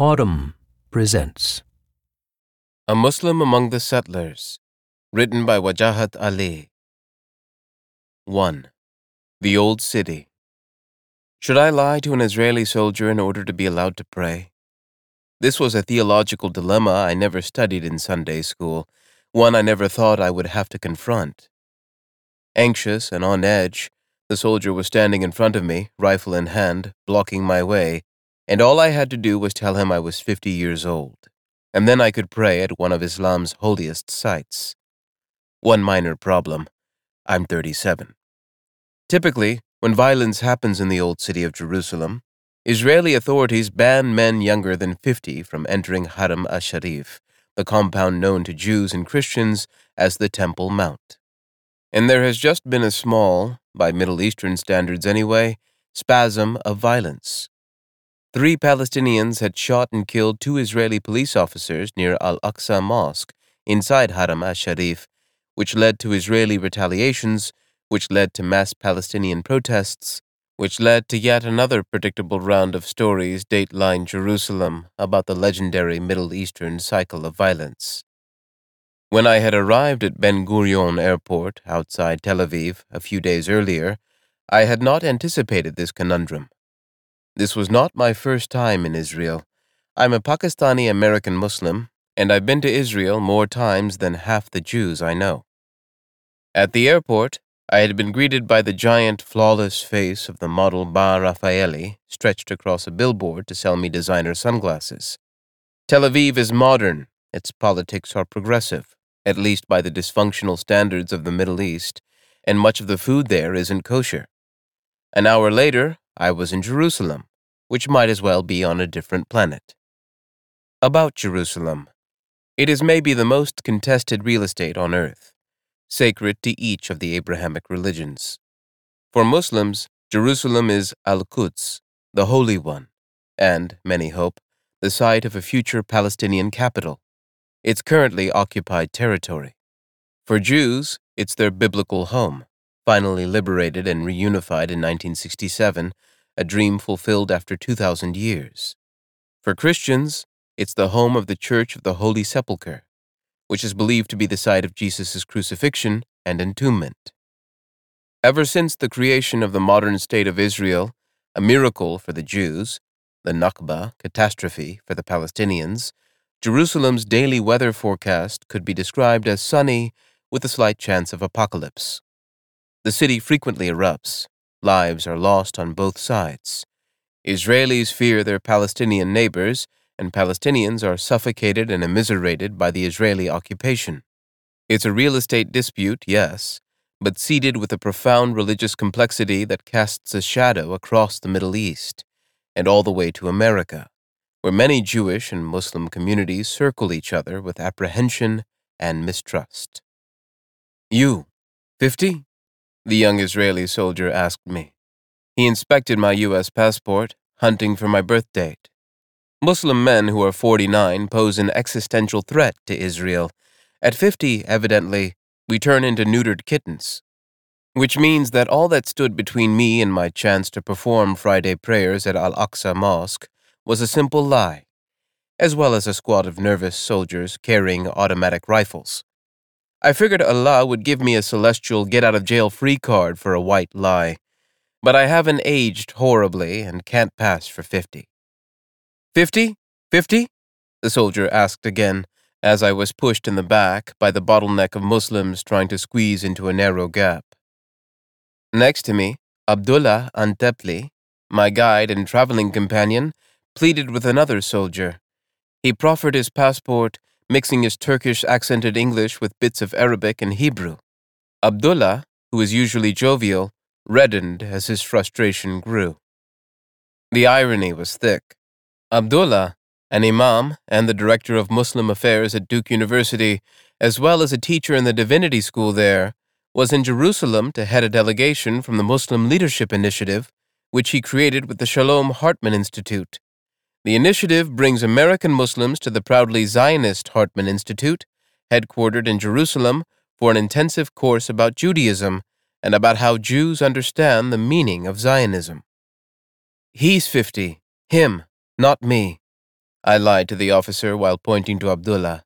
Audm presents A Muslim Among the Settlers, written by Wajahat Ali. 1. The Old City. Should I lie to an Israeli soldier in order to be allowed to pray? This was a theological dilemma I never studied in Sunday school, one I never thought I would have to confront. Anxious and on edge, the soldier was standing in front of me, rifle in hand, blocking my way, and all I had to do was tell him I was 50 years old, and then I could pray at one of Islam's holiest sites. One minor problem I'm 37. Typically, when violence happens in the old city of Jerusalem, Israeli authorities ban men younger than 50 from entering Haram al-Sharif, the compound known to Jews and Christians as the Temple Mount. And there has just been a small, by Middle Eastern standards anyway, spasm of violence. Three Palestinians had shot and killed two Israeli police officers near Al Aqsa Mosque inside Haram al Sharif, which led to Israeli retaliations, which led to mass Palestinian protests, which led to yet another predictable round of stories dateline Jerusalem about the legendary Middle Eastern cycle of violence. When I had arrived at Ben Gurion Airport outside Tel Aviv a few days earlier, I had not anticipated this conundrum. This was not my first time in Israel. I'm a Pakistani American Muslim, and I've been to Israel more times than half the Jews I know. At the airport, I had been greeted by the giant, flawless face of the model Bar Refaeli stretched across a billboard to sell me designer sunglasses. Tel Aviv is modern, its politics are progressive, at least by the dysfunctional standards of the Middle East, and much of the food there isn't kosher. An hour later, I was in Jerusalem, which might as well be on a different planet. About Jerusalem. It is maybe the most contested real estate on earth, sacred to each of the Abrahamic religions. For Muslims, Jerusalem is Al Quds, the Holy One, and, many hope, the site of a future Palestinian capital, its currently occupied territory. For Jews, it's their biblical home, finally liberated and reunified in 1967 a dream fulfilled after 2,000 years. For Christians, it's the home of the Church of the Holy Sepulchre, which is believed to be the site of Jesus' crucifixion and entombment. Ever since the creation of the modern state of Israel, a miracle for the Jews, the Nakba catastrophe for the Palestinians, Jerusalem's daily weather forecast could be described as sunny with a slight chance of apocalypse. The city frequently erupts, Lives are lost on both sides. Israelis fear their Palestinian neighbors, and Palestinians are suffocated and immiserated by the Israeli occupation. It's a real estate dispute, yes, but seeded with a profound religious complexity that casts a shadow across the Middle East and all the way to America, where many Jewish and Muslim communities circle each other with apprehension and mistrust. You, 50? The young Israeli soldier asked me. He inspected my U.S. passport, hunting for my birth date. Muslim men who are 49 pose an existential threat to Israel. At 50, evidently, we turn into neutered kittens. Which means that all that stood between me and my chance to perform Friday prayers at Al Aqsa Mosque was a simple lie, as well as a squad of nervous soldiers carrying automatic rifles. I figured Allah would give me a celestial get out of jail free card for a white lie, but I haven't aged horribly and can't pass for 50. 50? 50? The soldier asked again as I was pushed in the back by the bottleneck of Muslims trying to squeeze into a narrow gap. Next to me, Abdullah Antepli, my guide and traveling companion, pleaded with another soldier. He proffered his passport mixing his Turkish accented English with bits of Arabic and Hebrew. Abdullah, who is usually jovial, reddened as his frustration grew. The irony was thick. Abdullah, an imam and the director of Muslim affairs at Duke University, as well as a teacher in the divinity school there, was in Jerusalem to head a delegation from the Muslim Leadership Initiative, which he created with the Shalom Hartman Institute. The initiative brings American Muslims to the proudly Zionist Hartman Institute, headquartered in Jerusalem, for an intensive course about Judaism and about how Jews understand the meaning of Zionism. He's 50, him, not me. I lied to the officer while pointing to Abdullah,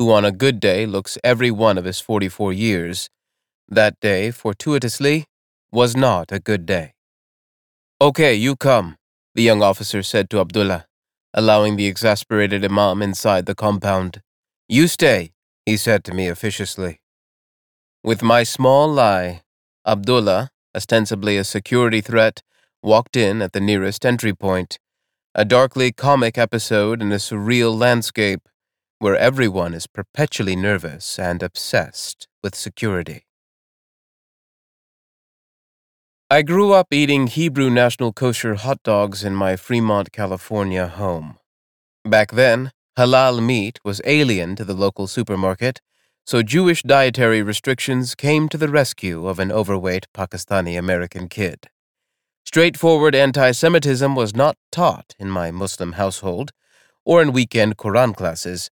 who on a good day looks every one of his 44 years. That day, fortuitously, was not a good day. Okay, you come, the young officer said to Abdullah, allowing the exasperated Imam inside the compound. You stay, he said to me officiously. With my small lie, Abdullah, ostensibly a security threat, walked in at the nearest entry point, a darkly comic episode in a surreal landscape where everyone is perpetually nervous and obsessed with security. I grew up eating Hebrew National Kosher hot dogs in my Fremont, California home. Back then, halal meat was alien to the local supermarket, so Jewish dietary restrictions came to the rescue of an overweight Pakistani American kid. Straightforward anti Semitism was not taught in my Muslim household or in weekend Quran classes.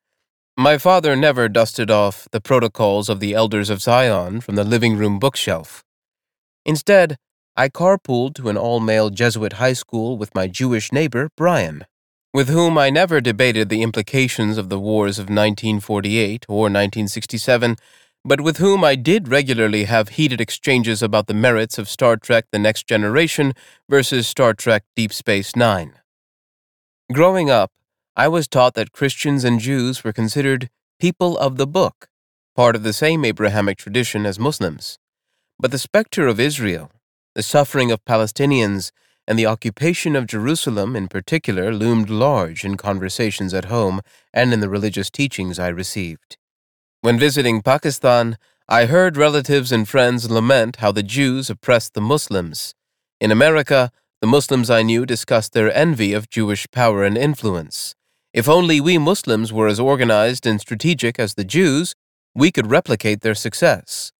My father never dusted off the protocols of the Elders of Zion from the living room bookshelf. Instead, I carpooled to an all male Jesuit high school with my Jewish neighbor, Brian, with whom I never debated the implications of the wars of 1948 or 1967 but with whom I did regularly have heated exchanges about the merits of Star Trek The Next Generation versus Star Trek Deep Space Nine. Growing up, I was taught that Christians and Jews were considered people of the book, part of the same Abrahamic tradition as Muslims. But the specter of Israel, the suffering of Palestinians, and the occupation of Jerusalem in particular loomed large in conversations at home and in the religious teachings I received. When visiting Pakistan, I heard relatives and friends lament how the Jews oppressed the Muslims. In America, the Muslims I knew discussed their envy of Jewish power and influence. If only we Muslims were as organized and strategic as the Jews, we could replicate their success.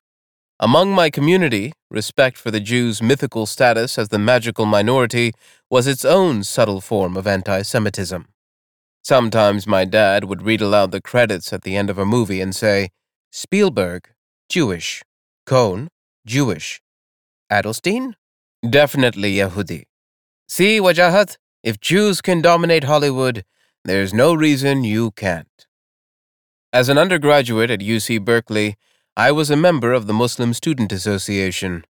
Among my community, respect for the Jews' mythical status as the magical minority was its own subtle form of anti Semitism. Sometimes my dad would read aloud the credits at the end of a movie and say, Spielberg, Jewish. Cohn, Jewish. Adelstein? Definitely Yehudi. See, Wajahat, if Jews can dominate Hollywood, there's no reason you can't. As an undergraduate at UC Berkeley, I was a member of the Muslim Student Association.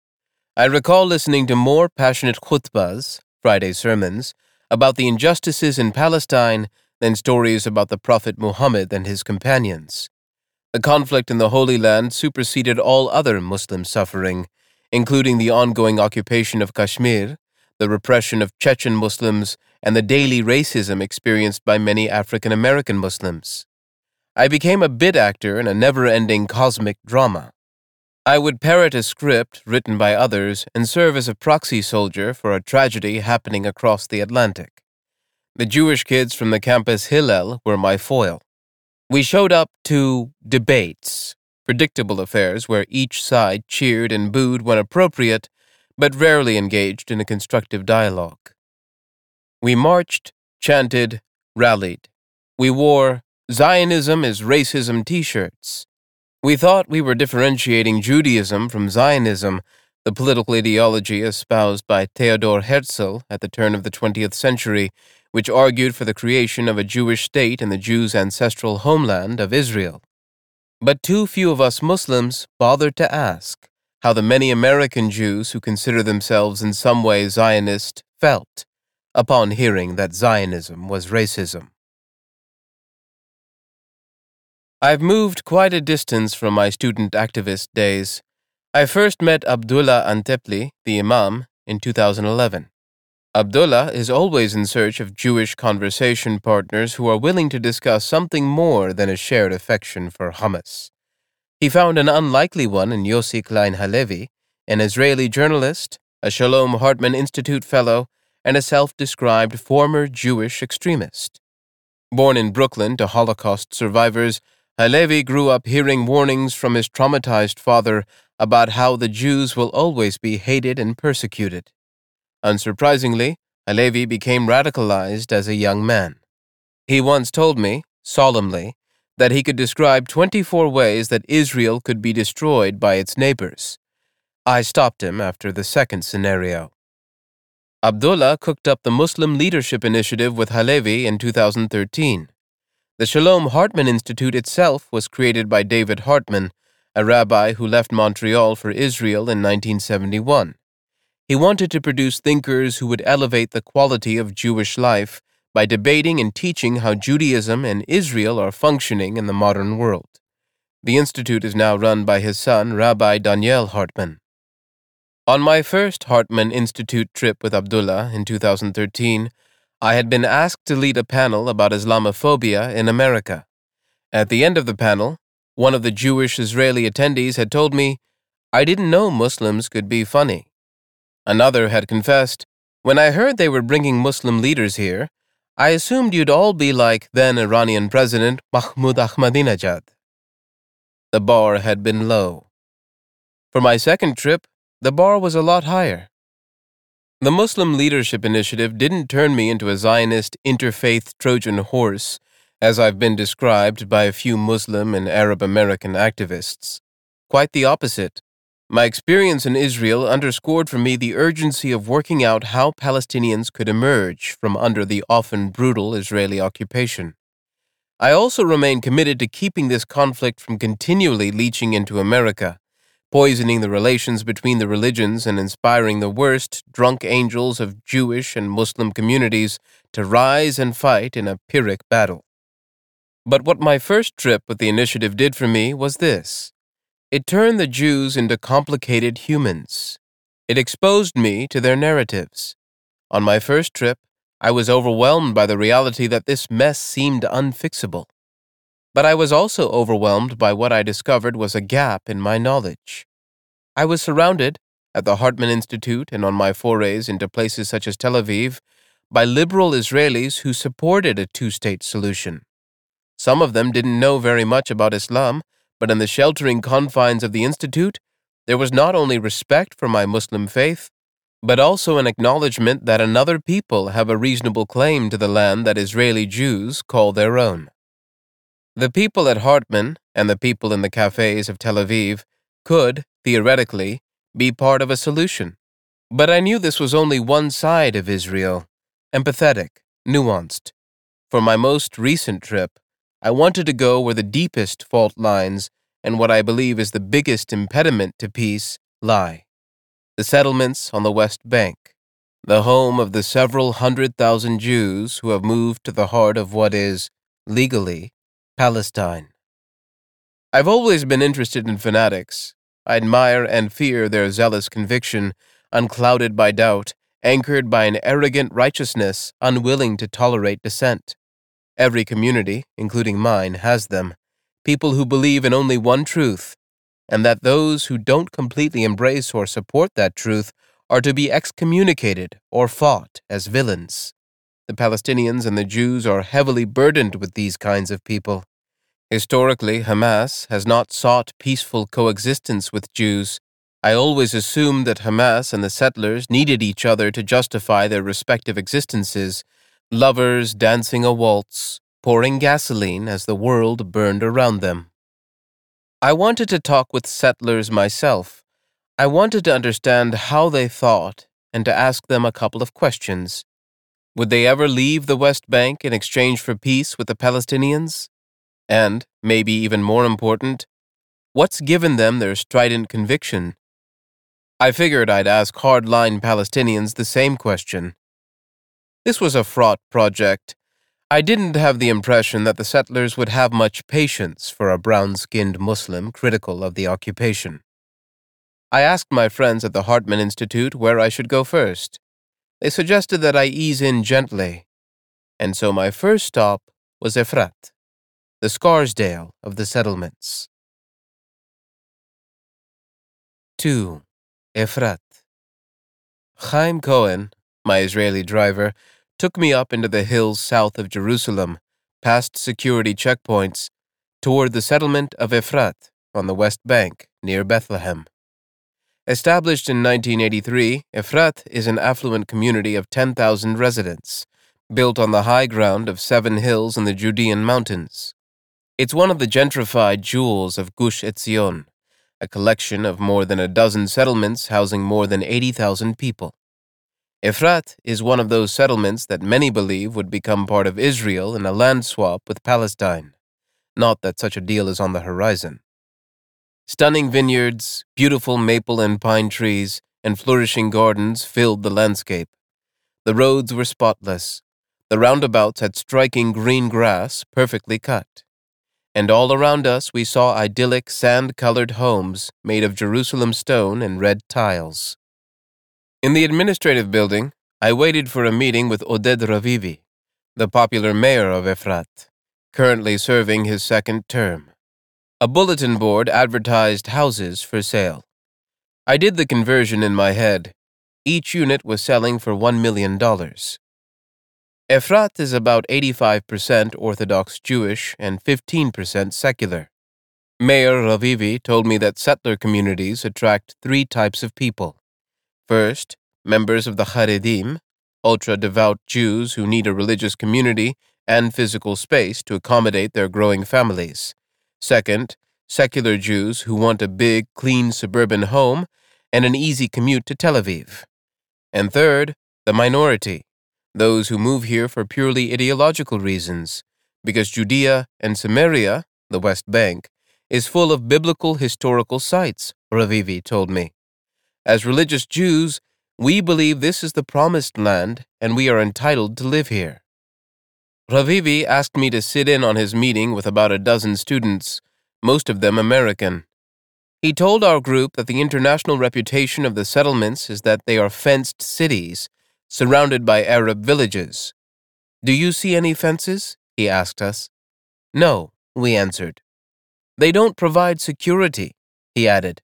I recall listening to more passionate khutbahs, Friday sermons, about the injustices in Palestine than stories about the Prophet Muhammad and his companions. The conflict in the Holy Land superseded all other Muslim suffering, including the ongoing occupation of Kashmir, the repression of Chechen Muslims, and the daily racism experienced by many African American Muslims. I became a bit actor in a never ending cosmic drama. I would parrot a script written by others and serve as a proxy soldier for a tragedy happening across the Atlantic. The Jewish kids from the campus Hillel were my foil. We showed up to debates, predictable affairs where each side cheered and booed when appropriate, but rarely engaged in a constructive dialogue. We marched, chanted, rallied. We wore Zionism is racism t shirts. We thought we were differentiating Judaism from Zionism, the political ideology espoused by Theodor Herzl at the turn of the 20th century which argued for the creation of a Jewish state in the Jews' ancestral homeland of Israel. But too few of us Muslims bothered to ask how the many American Jews who consider themselves in some way Zionist felt upon hearing that Zionism was racism. I've moved quite a distance from my student activist days. I first met Abdullah Antepli, the Imam, in 2011. Abdullah is always in search of Jewish conversation partners who are willing to discuss something more than a shared affection for hummus. He found an unlikely one in Yossi Klein Halevi, an Israeli journalist, a Shalom Hartman Institute fellow, and a self described former Jewish extremist. Born in Brooklyn to Holocaust survivors, Halevi grew up hearing warnings from his traumatized father about how the Jews will always be hated and persecuted. Unsurprisingly, Halevi became radicalized as a young man. He once told me, solemnly, that he could describe 24 ways that Israel could be destroyed by its neighbors. I stopped him after the second scenario. Abdullah cooked up the Muslim Leadership Initiative with Halevi in 2013. The Shalom Hartman Institute itself was created by David Hartman, a rabbi who left Montreal for Israel in 1971. He wanted to produce thinkers who would elevate the quality of Jewish life by debating and teaching how Judaism and Israel are functioning in the modern world. The institute is now run by his son, Rabbi Donniel Hartman. On my first Hartman Institute trip with Abdullah in 2013, I had been asked to lead a panel about Islamophobia in America. At the end of the panel, one of the Jewish Israeli attendees had told me, I didn't know Muslims could be funny. Another had confessed, When I heard they were bringing Muslim leaders here, I assumed you'd all be like then Iranian President Mahmoud Ahmadinejad. The bar had been low. For my second trip, the bar was a lot higher. The Muslim Leadership Initiative didn't turn me into a Zionist interfaith Trojan horse, as I've been described by a few Muslim and Arab American activists. Quite the opposite. My experience in Israel underscored for me the urgency of working out how Palestinians could emerge from under the often brutal Israeli occupation. I also remain committed to keeping this conflict from continually leaching into America poisoning the relations between the religions and inspiring the worst drunk angels of Jewish and Muslim communities to rise and fight in a Pyrrhic battle. But what my first trip with the initiative did for me was this it turned the Jews into complicated humans. It exposed me to their narratives. On my first trip, I was overwhelmed by the reality that this mess seemed unfixable. But I was also overwhelmed by what I discovered was a gap in my knowledge. I was surrounded, at the Hartman Institute and on my forays into places such as Tel Aviv, by liberal Israelis who supported a two state solution. Some of them didn't know very much about Islam, but in the sheltering confines of the Institute, there was not only respect for my Muslim faith, but also an acknowledgement that another people have a reasonable claim to the land that Israeli Jews call their own. The people at Hartman and the people in the cafes of Tel Aviv could, theoretically, be part of a solution. But I knew this was only one side of Israel empathetic, nuanced. For my most recent trip, I wanted to go where the deepest fault lines and what I believe is the biggest impediment to peace lie the settlements on the West Bank, the home of the several hundred thousand Jews who have moved to the heart of what is, legally, Palestine. I've always been interested in fanatics. I admire and fear their zealous conviction, unclouded by doubt, anchored by an arrogant righteousness unwilling to tolerate dissent. Every community, including mine, has them people who believe in only one truth, and that those who don't completely embrace or support that truth are to be excommunicated or fought as villains. The Palestinians and the Jews are heavily burdened with these kinds of people. Historically, Hamas has not sought peaceful coexistence with Jews. I always assumed that Hamas and the settlers needed each other to justify their respective existences, lovers dancing a waltz, pouring gasoline as the world burned around them. I wanted to talk with settlers myself. I wanted to understand how they thought and to ask them a couple of questions. Would they ever leave the West Bank in exchange for peace with the Palestinians? And, maybe even more important, what's given them their strident conviction? I figured I'd ask hardline Palestinians the same question. This was a fraught project. I didn't have the impression that the settlers would have much patience for a brown skinned Muslim critical of the occupation. I asked my friends at the Hartman Institute where I should go first. They suggested that I ease in gently, and so my first stop was Efrat the Scarsdale of the settlements. 2. Efrat. Chaim Cohen, my Israeli driver, took me up into the hills south of Jerusalem, past security checkpoints, toward the settlement of Efrat on the West Bank near Bethlehem. Established in 1983, Efrat is an affluent community of 10,000 residents, built on the high ground of seven hills in the Judean mountains. It's one of the gentrified jewels of Gush Etzion, a collection of more than a dozen settlements housing more than 80,000 people. Efrat is one of those settlements that many believe would become part of Israel in a land swap with Palestine. Not that such a deal is on the horizon. Stunning vineyards, beautiful maple and pine trees, and flourishing gardens filled the landscape. The roads were spotless. The roundabouts had striking green grass, perfectly cut. And all around us we saw idyllic sand colored homes made of Jerusalem stone and red tiles. In the administrative building, I waited for a meeting with Oded Ravivi, the popular mayor of Efrat, currently serving his second term. A bulletin board advertised houses for sale. I did the conversion in my head. Each unit was selling for $1 million. Efrat is about 85% Orthodox Jewish and 15% secular. Mayor Ravivi told me that settler communities attract three types of people. First, members of the Haredim, ultra devout Jews who need a religious community and physical space to accommodate their growing families. Second, secular Jews who want a big, clean suburban home and an easy commute to Tel Aviv. And third, the minority, those who move here for purely ideological reasons, because Judea and Samaria, the West Bank, is full of biblical historical sites, Ravivi told me. As religious Jews, we believe this is the promised land and we are entitled to live here. Ravivi asked me to sit in on his meeting with about a dozen students, most of them American. He told our group that the international reputation of the settlements is that they are fenced cities, surrounded by Arab villages. Do you see any fences? he asked us. No, we answered. They don't provide security, he added.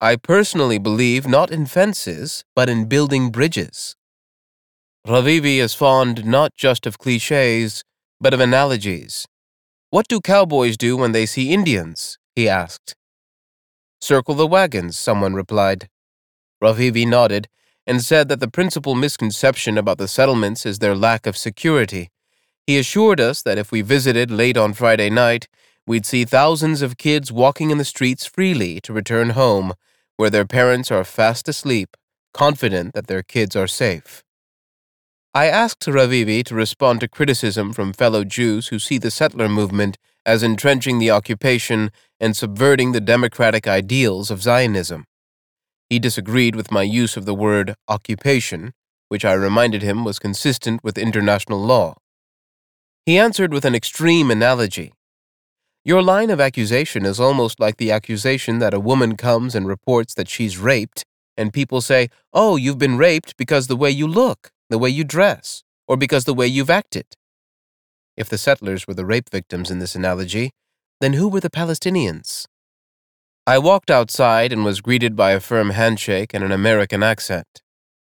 I personally believe not in fences, but in building bridges. Ravivi is fond not just of cliches, but of analogies. What do cowboys do when they see Indians? he asked. Circle the wagons, someone replied. Ravivi nodded and said that the principal misconception about the settlements is their lack of security. He assured us that if we visited late on Friday night, we'd see thousands of kids walking in the streets freely to return home, where their parents are fast asleep, confident that their kids are safe. I asked Ravivi to respond to criticism from fellow Jews who see the settler movement as entrenching the occupation and subverting the democratic ideals of Zionism. He disagreed with my use of the word occupation, which I reminded him was consistent with international law. He answered with an extreme analogy. Your line of accusation is almost like the accusation that a woman comes and reports that she's raped, and people say, Oh, you've been raped because the way you look the way you dress, or because the way you've acted. If the settlers were the rape victims in this analogy, then who were the Palestinians? I walked outside and was greeted by a firm handshake and an American accent.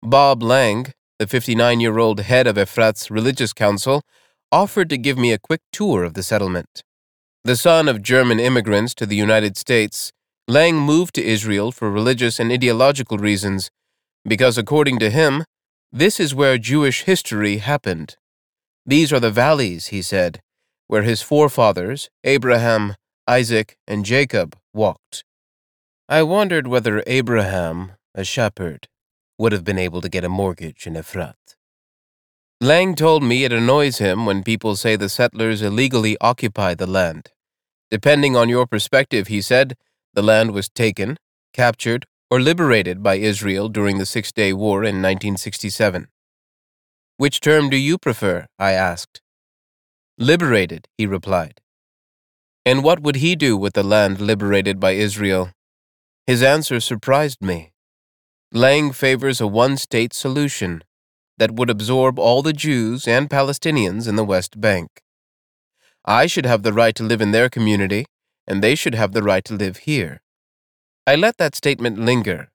Bob Lang, the 59 year old head of Efrat's religious council, offered to give me a quick tour of the settlement. The son of German immigrants to the United States, Lang moved to Israel for religious and ideological reasons because, according to him, this is where Jewish history happened. These are the valleys, he said, where his forefathers, Abraham, Isaac, and Jacob, walked. I wondered whether Abraham, a shepherd, would have been able to get a mortgage in Efrat. Lang told me it annoys him when people say the settlers illegally occupy the land. Depending on your perspective, he said, the land was taken, captured, or liberated by Israel during the Six Day War in 1967. Which term do you prefer? I asked. Liberated, he replied. And what would he do with the land liberated by Israel? His answer surprised me. Lang favors a one state solution that would absorb all the Jews and Palestinians in the West Bank. I should have the right to live in their community, and they should have the right to live here. I let that statement linger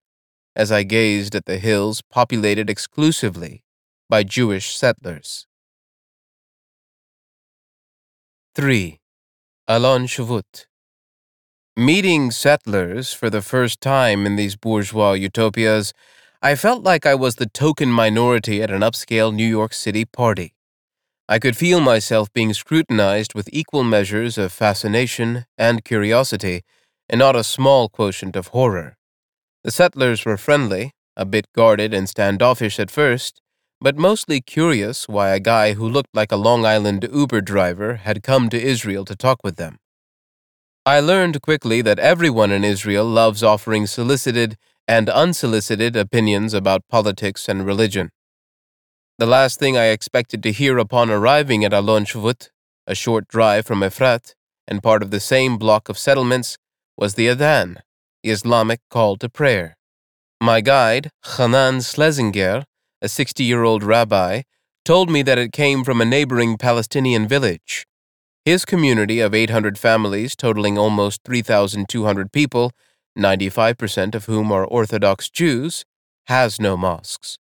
as I gazed at the hills populated exclusively by Jewish settlers. 3. Alon Shvut Meeting settlers for the first time in these bourgeois utopias, I felt like I was the token minority at an upscale New York City party. I could feel myself being scrutinized with equal measures of fascination and curiosity and not a small quotient of horror. The settlers were friendly, a bit guarded and standoffish at first, but mostly curious why a guy who looked like a Long Island Uber driver had come to Israel to talk with them. I learned quickly that everyone in Israel loves offering solicited and unsolicited opinions about politics and religion. The last thing I expected to hear upon arriving at Alon Shvut, a short drive from Efrat and part of the same block of settlements, was the Adhan, the Islamic call to prayer. My guide, Hanan Schlesinger, a 60 year old rabbi, told me that it came from a neighboring Palestinian village. His community of 800 families, totaling almost 3,200 people, 95% of whom are Orthodox Jews, has no mosques.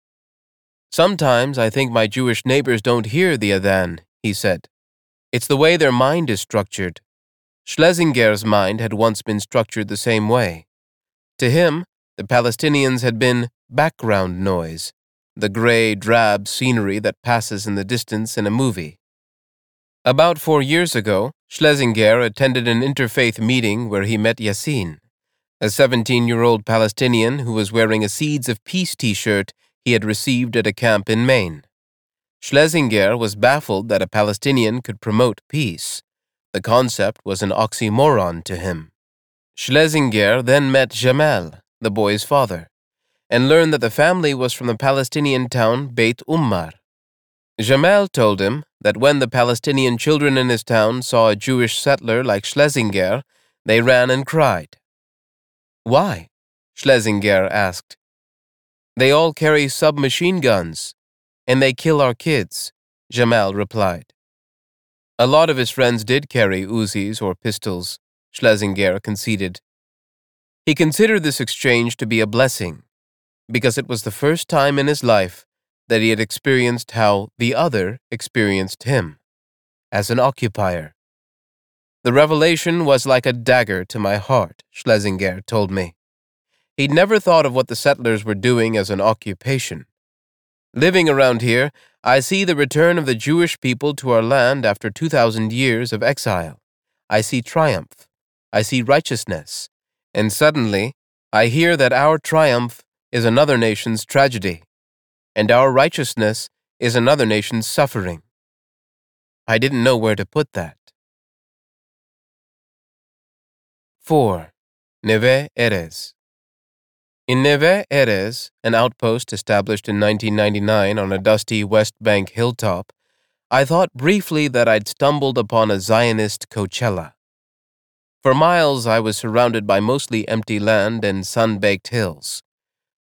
Sometimes I think my Jewish neighbors don't hear the Adhan, he said. It's the way their mind is structured. Schlesinger's mind had once been structured the same way. To him, the Palestinians had been background noise, the gray, drab scenery that passes in the distance in a movie. About four years ago, Schlesinger attended an interfaith meeting where he met Yassin, a 17 year old Palestinian who was wearing a Seeds of Peace t shirt he had received at a camp in Maine. Schlesinger was baffled that a Palestinian could promote peace. The concept was an oxymoron to him. Schlesinger then met Jamal, the boy's father and learned that the family was from the Palestinian town Beit Ummar. Jamal told him that when the Palestinian children in his town saw a Jewish settler like Schlesinger, they ran and cried. Why? Schlesinger asked. They all carry submachine guns, and they kill our kids, Jamal replied. A lot of his friends did carry Uzis or pistols, Schlesinger conceded. He considered this exchange to be a blessing because it was the first time in his life that he had experienced how the other experienced him as an occupier. The revelation was like a dagger to my heart, Schlesinger told me. He'd never thought of what the settlers were doing as an occupation. Living around here, I see the return of the Jewish people to our land after 2,000 years of exile. I see triumph. I see righteousness. And suddenly, I hear that our triumph is another nation's tragedy, and our righteousness is another nation's suffering. I didn't know where to put that. 4. Neve Erez In Neve Erez, an outpost established in 1999 on a dusty West Bank hilltop, I thought briefly that I'd stumbled upon a Zionist Coachella. For miles, I was surrounded by mostly empty land and sun baked hills.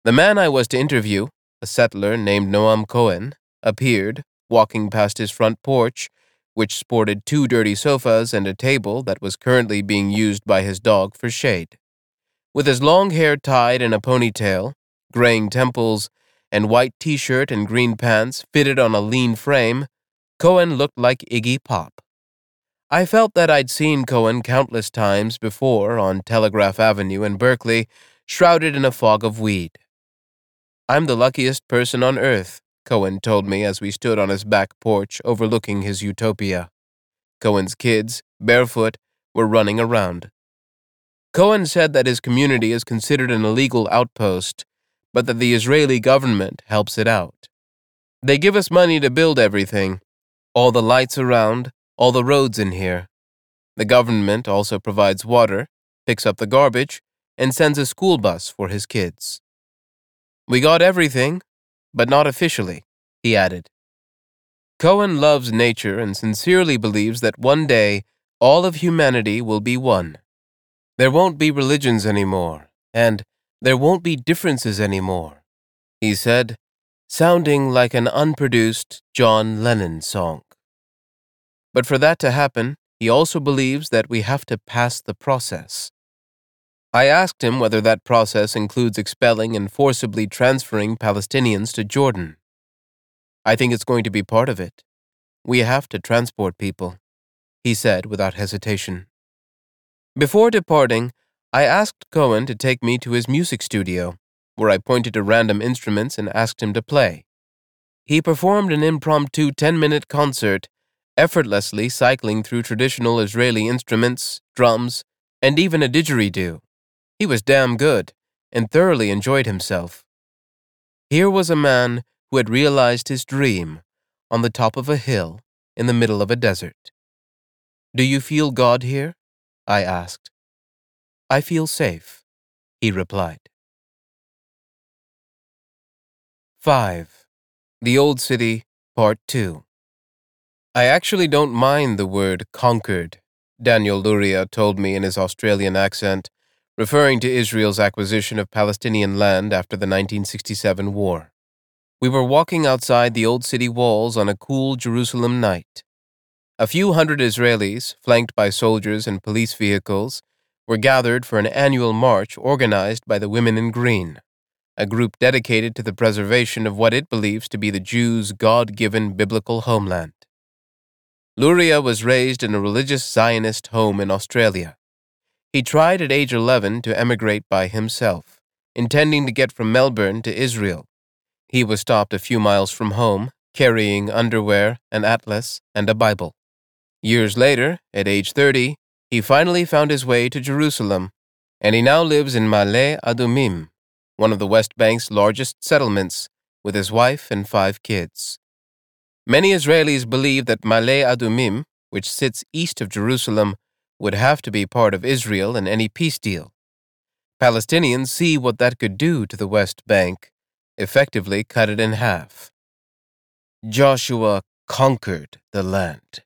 The man I was to interview, a settler named Noam Cohen, appeared, walking past his front porch, which sported two dirty sofas and a table that was currently being used by his dog for shade. With his long hair tied in a ponytail, graying temples, and white t shirt and green pants fitted on a lean frame, Cohen looked like Iggy Pop. I felt that I'd seen Cohen countless times before on Telegraph Avenue in Berkeley, shrouded in a fog of weed. I'm the luckiest person on earth, Cohen told me as we stood on his back porch overlooking his utopia. Cohen's kids, barefoot, were running around. Cohen said that his community is considered an illegal outpost, but that the Israeli government helps it out. They give us money to build everything all the lights around, all the roads in here. The government also provides water, picks up the garbage, and sends a school bus for his kids. We got everything, but not officially, he added. Cohen loves nature and sincerely believes that one day all of humanity will be one. There won't be religions anymore, and there won't be differences anymore, he said, sounding like an unproduced John Lennon song. But for that to happen, he also believes that we have to pass the process. I asked him whether that process includes expelling and forcibly transferring Palestinians to Jordan. I think it's going to be part of it. We have to transport people, he said without hesitation. Before departing, I asked Cohen to take me to his music studio, where I pointed to random instruments and asked him to play. He performed an impromptu 10 minute concert, effortlessly cycling through traditional Israeli instruments, drums, and even a didgeridoo. He was damn good and thoroughly enjoyed himself. Here was a man who had realized his dream on the top of a hill in the middle of a desert. Do you feel God here? I asked. I feel safe, he replied. 5. The Old City, Part 2 I actually don't mind the word conquered, Daniel Luria told me in his Australian accent, referring to Israel's acquisition of Palestinian land after the 1967 war. We were walking outside the old city walls on a cool Jerusalem night. A few hundred Israelis, flanked by soldiers and police vehicles, were gathered for an annual march organized by the Women in Green, a group dedicated to the preservation of what it believes to be the Jews' God given biblical homeland. Luria was raised in a religious Zionist home in Australia. He tried at age 11 to emigrate by himself, intending to get from Melbourne to Israel. He was stopped a few miles from home, carrying underwear, an atlas, and a Bible. Years later, at age 30, he finally found his way to Jerusalem, and he now lives in Ma'ale Adumim, one of the West Bank's largest settlements, with his wife and five kids. Many Israelis believe that Ma'ale Adumim, which sits east of Jerusalem, would have to be part of Israel in any peace deal. Palestinians see what that could do to the West Bank, effectively cut it in half. Joshua conquered the land,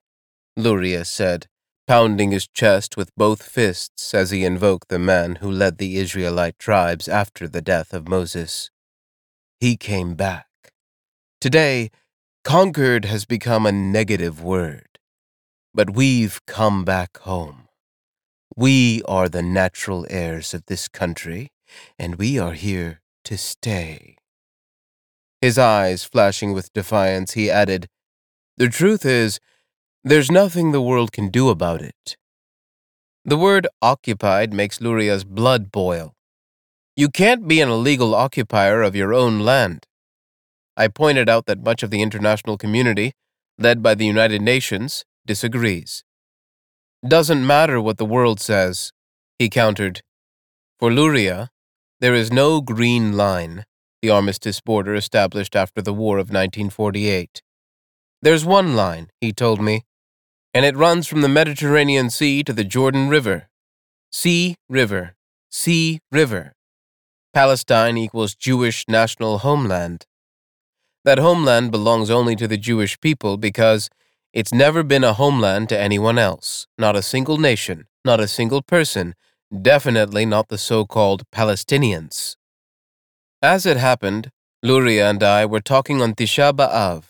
Luria said, pounding his chest with both fists as he invoked the man who led the Israelite tribes after the death of Moses. He came back. Today, Conquered has become a negative word, but we've come back home. We are the natural heirs of this country, and we are here to stay. His eyes flashing with defiance, he added, The truth is, there's nothing the world can do about it. The word occupied makes Luria's blood boil. You can't be an illegal occupier of your own land. I pointed out that much of the international community, led by the United Nations, disagrees. Doesn't matter what the world says, he countered. For Luria, there is no green line, the armistice border established after the War of 1948. There's one line, he told me, and it runs from the Mediterranean Sea to the Jordan River. Sea, river, sea, river. Palestine equals Jewish national homeland. That homeland belongs only to the Jewish people because it's never been a homeland to anyone else, not a single nation, not a single person, definitely not the so called Palestinians. As it happened, Luria and I were talking on Tisha B'Av,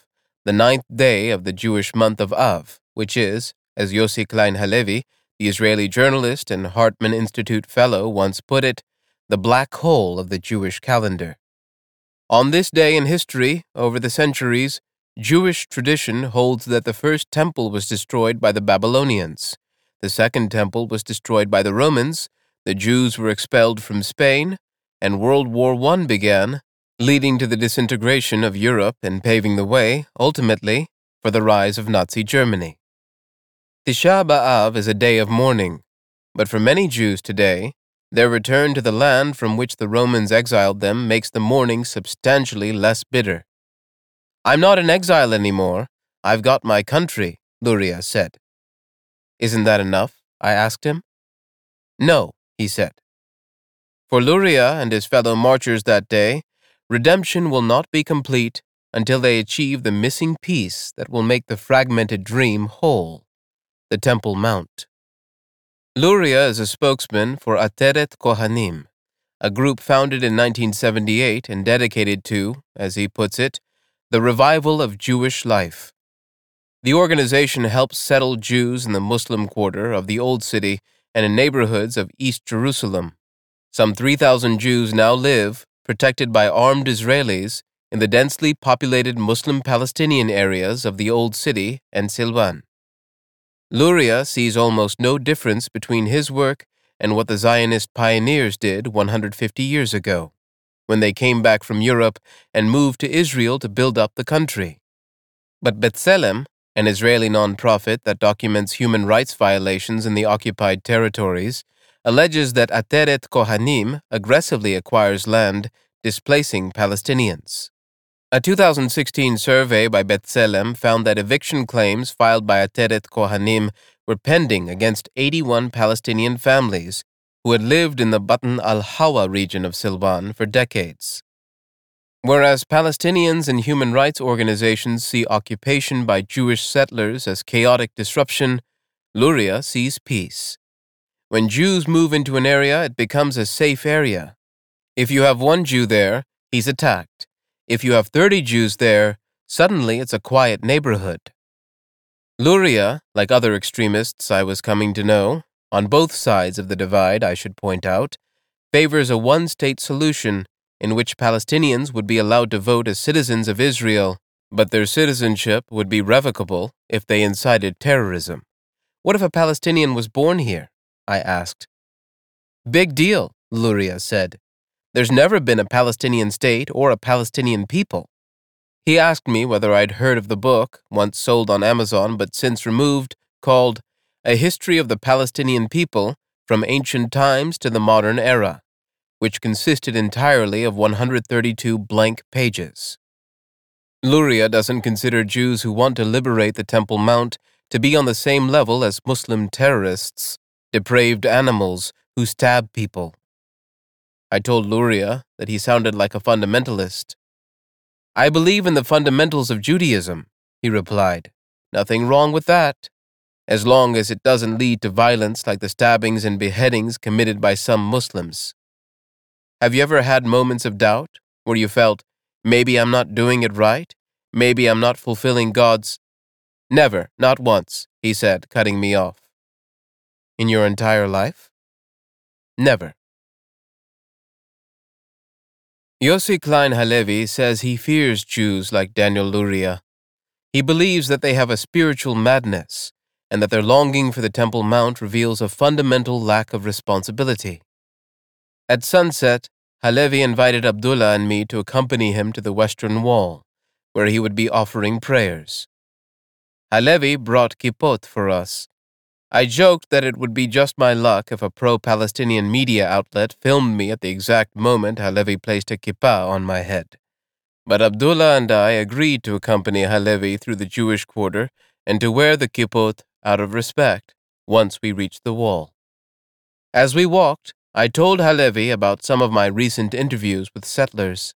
the ninth day of the Jewish month of Av, which is, as Yossi Klein Halevi, the Israeli journalist and Hartman Institute fellow, once put it, the black hole of the Jewish calendar. On this day in history, over the centuries, Jewish tradition holds that the first temple was destroyed by the Babylonians, the second temple was destroyed by the Romans, the Jews were expelled from Spain, and World War I began, leading to the disintegration of Europe and paving the way, ultimately, for the rise of Nazi Germany. Tisha B'Av is a day of mourning, but for many Jews today, their return to the land from which the Romans exiled them makes the mourning substantially less bitter. I'm not in exile anymore. I've got my country, Luria said. Isn't that enough? I asked him. No, he said. For Luria and his fellow marchers that day, redemption will not be complete until they achieve the missing piece that will make the fragmented dream whole the Temple Mount. Luria is a spokesman for Ateret Kohanim, a group founded in 1978 and dedicated to, as he puts it, the revival of Jewish life. The organization helps settle Jews in the Muslim quarter of the Old City and in neighborhoods of East Jerusalem. Some 3,000 Jews now live, protected by armed Israelis, in the densely populated Muslim Palestinian areas of the Old City and Silwan. Luria sees almost no difference between his work and what the Zionist pioneers did 150 years ago, when they came back from Europe and moved to Israel to build up the country. But B'Tselem, an Israeli nonprofit that documents human rights violations in the occupied territories, alleges that Ateret Kohanim aggressively acquires land, displacing Palestinians. A 2016 survey by B'Tselem found that eviction claims filed by Ateret Kohanim were pending against 81 Palestinian families who had lived in the Batn al Hawa region of Silwan for decades. Whereas Palestinians and human rights organizations see occupation by Jewish settlers as chaotic disruption, Luria sees peace. When Jews move into an area, it becomes a safe area. If you have one Jew there, he's attacked. If you have 30 Jews there, suddenly it's a quiet neighborhood. Luria, like other extremists I was coming to know, on both sides of the divide, I should point out, favors a one state solution in which Palestinians would be allowed to vote as citizens of Israel, but their citizenship would be revocable if they incited terrorism. What if a Palestinian was born here? I asked. Big deal, Luria said. There's never been a Palestinian state or a Palestinian people. He asked me whether I'd heard of the book, once sold on Amazon but since removed, called A History of the Palestinian People from Ancient Times to the Modern Era, which consisted entirely of 132 blank pages. Luria doesn't consider Jews who want to liberate the Temple Mount to be on the same level as Muslim terrorists, depraved animals who stab people. I told Luria that he sounded like a fundamentalist. I believe in the fundamentals of Judaism, he replied. Nothing wrong with that, as long as it doesn't lead to violence like the stabbings and beheadings committed by some Muslims. Have you ever had moments of doubt where you felt, maybe I'm not doing it right? Maybe I'm not fulfilling God's. Never, not once, he said, cutting me off. In your entire life? Never. Yossi Klein Halevi says he fears Jews like Daniel Luria. He believes that they have a spiritual madness and that their longing for the Temple Mount reveals a fundamental lack of responsibility. At sunset, Halevi invited Abdullah and me to accompany him to the Western Wall, where he would be offering prayers. Halevi brought kippot for us, I joked that it would be just my luck if a pro Palestinian media outlet filmed me at the exact moment Halevi placed a kippah on my head. But Abdullah and I agreed to accompany Halevi through the Jewish quarter and to wear the kippot out of respect once we reached the wall. As we walked, I told Halevi about some of my recent interviews with settlers.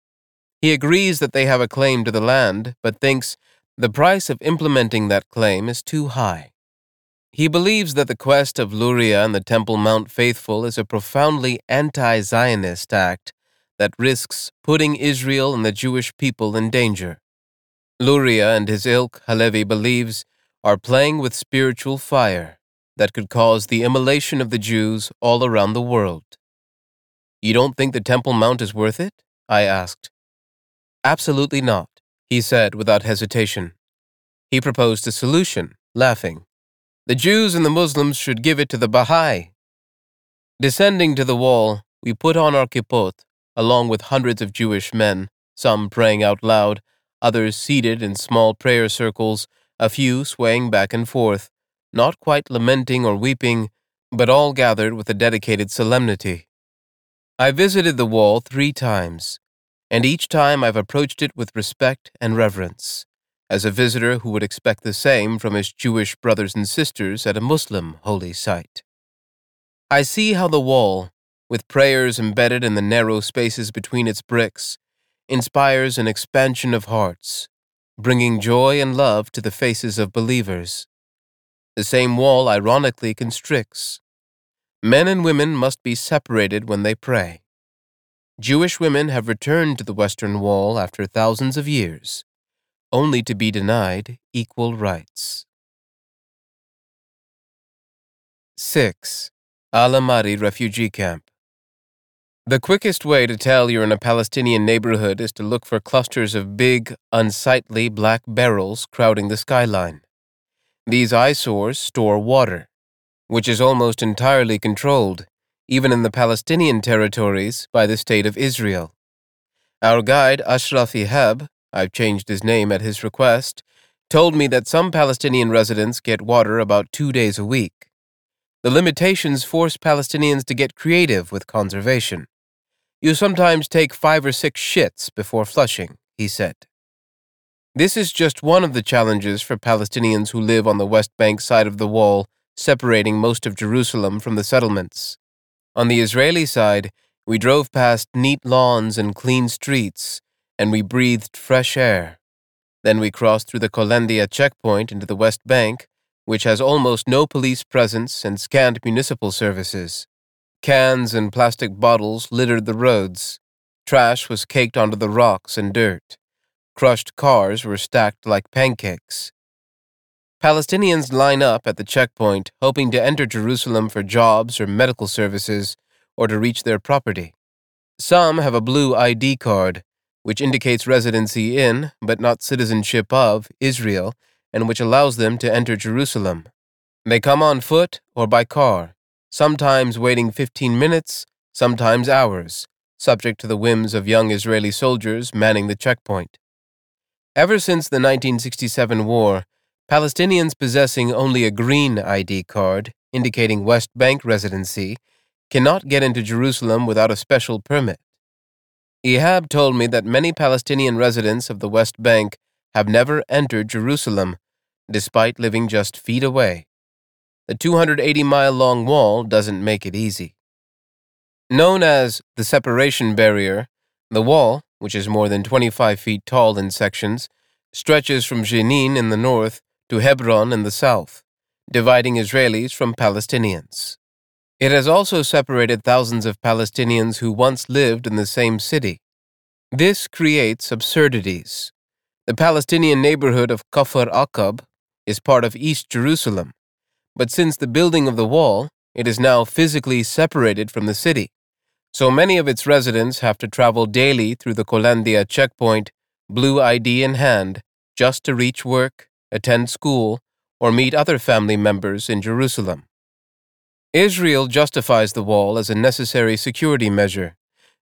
He agrees that they have a claim to the land, but thinks the price of implementing that claim is too high. He believes that the quest of Luria and the Temple Mount faithful is a profoundly anti Zionist act that risks putting Israel and the Jewish people in danger. Luria and his ilk, Halevi believes, are playing with spiritual fire that could cause the immolation of the Jews all around the world. You don't think the Temple Mount is worth it? I asked. Absolutely not, he said without hesitation. He proposed a solution, laughing. The Jews and the Muslims should give it to the Baha'i. Descending to the wall, we put on our kippot, along with hundreds of Jewish men, some praying out loud, others seated in small prayer circles, a few swaying back and forth, not quite lamenting or weeping, but all gathered with a dedicated solemnity. I visited the wall three times, and each time I've approached it with respect and reverence as a visitor who would expect the same from his Jewish brothers and sisters at a Muslim holy site. I see how the wall, with prayers embedded in the narrow spaces between its bricks, inspires an expansion of hearts, bringing joy and love to the faces of believers. The same wall ironically constricts. Men and women must be separated when they pray. Jewish women have returned to the Western Wall after thousands of years only to be denied equal rights. 6. Al Amari Refugee Camp The quickest way to tell you're in a Palestinian neighborhood is to look for clusters of big, unsightly black barrels crowding the skyline. These eyesores store water, which is almost entirely controlled, even in the Palestinian territories, by the State of Israel. Our guide, Ashraf Ihab, I've changed his name at his request, told me that some Palestinian residents get water about two days a week. The limitations force Palestinians to get creative with conservation. You sometimes take five or six shits before flushing, he said. This is just one of the challenges for Palestinians who live on the West Bank side of the wall, separating most of Jerusalem from the settlements. On the Israeli side, we drove past neat lawns and clean streets, and we breathed fresh air. Then we crossed through the Qalandia checkpoint into the West Bank, which has almost no police presence and scant municipal services. Cans and plastic bottles littered the roads. Trash was caked onto the rocks and dirt. Crushed cars were stacked like pancakes. Palestinians line up at the checkpoint hoping to enter Jerusalem for jobs or medical services or to reach their property. Some have a blue ID card, which indicates residency in, but not citizenship of, Israel and which allows them to enter Jerusalem. They come on foot or by car sometimes waiting 15 minutes, sometimes hours, subject to the whims of young Israeli soldiers manning the checkpoint. Ever since the 1967 war, Palestinians possessing only a green ID card, indicating West Bank residency, cannot get into Jerusalem without a special permit. Ehab told me that many Palestinian residents of the West Bank have never entered Jerusalem, despite living just feet away. The 280 mile long wall doesn't make it easy. Known as the separation barrier, the wall, which is more than 25 feet tall in sections, stretches from Jenin in the north to Hebron in the south, dividing Israelis from Palestinians. It has also separated thousands of Palestinians who once lived in the same city. This creates absurdities. The Palestinian neighborhood of Kafr Aqab is part of East Jerusalem, but since the building of the wall, it is now physically separated from the city. So many of its residents have to travel daily through the Qalandia checkpoint, blue ID in hand, just to reach work, attend school, or meet other family members in Jerusalem. Israel justifies the wall as a necessary security measure,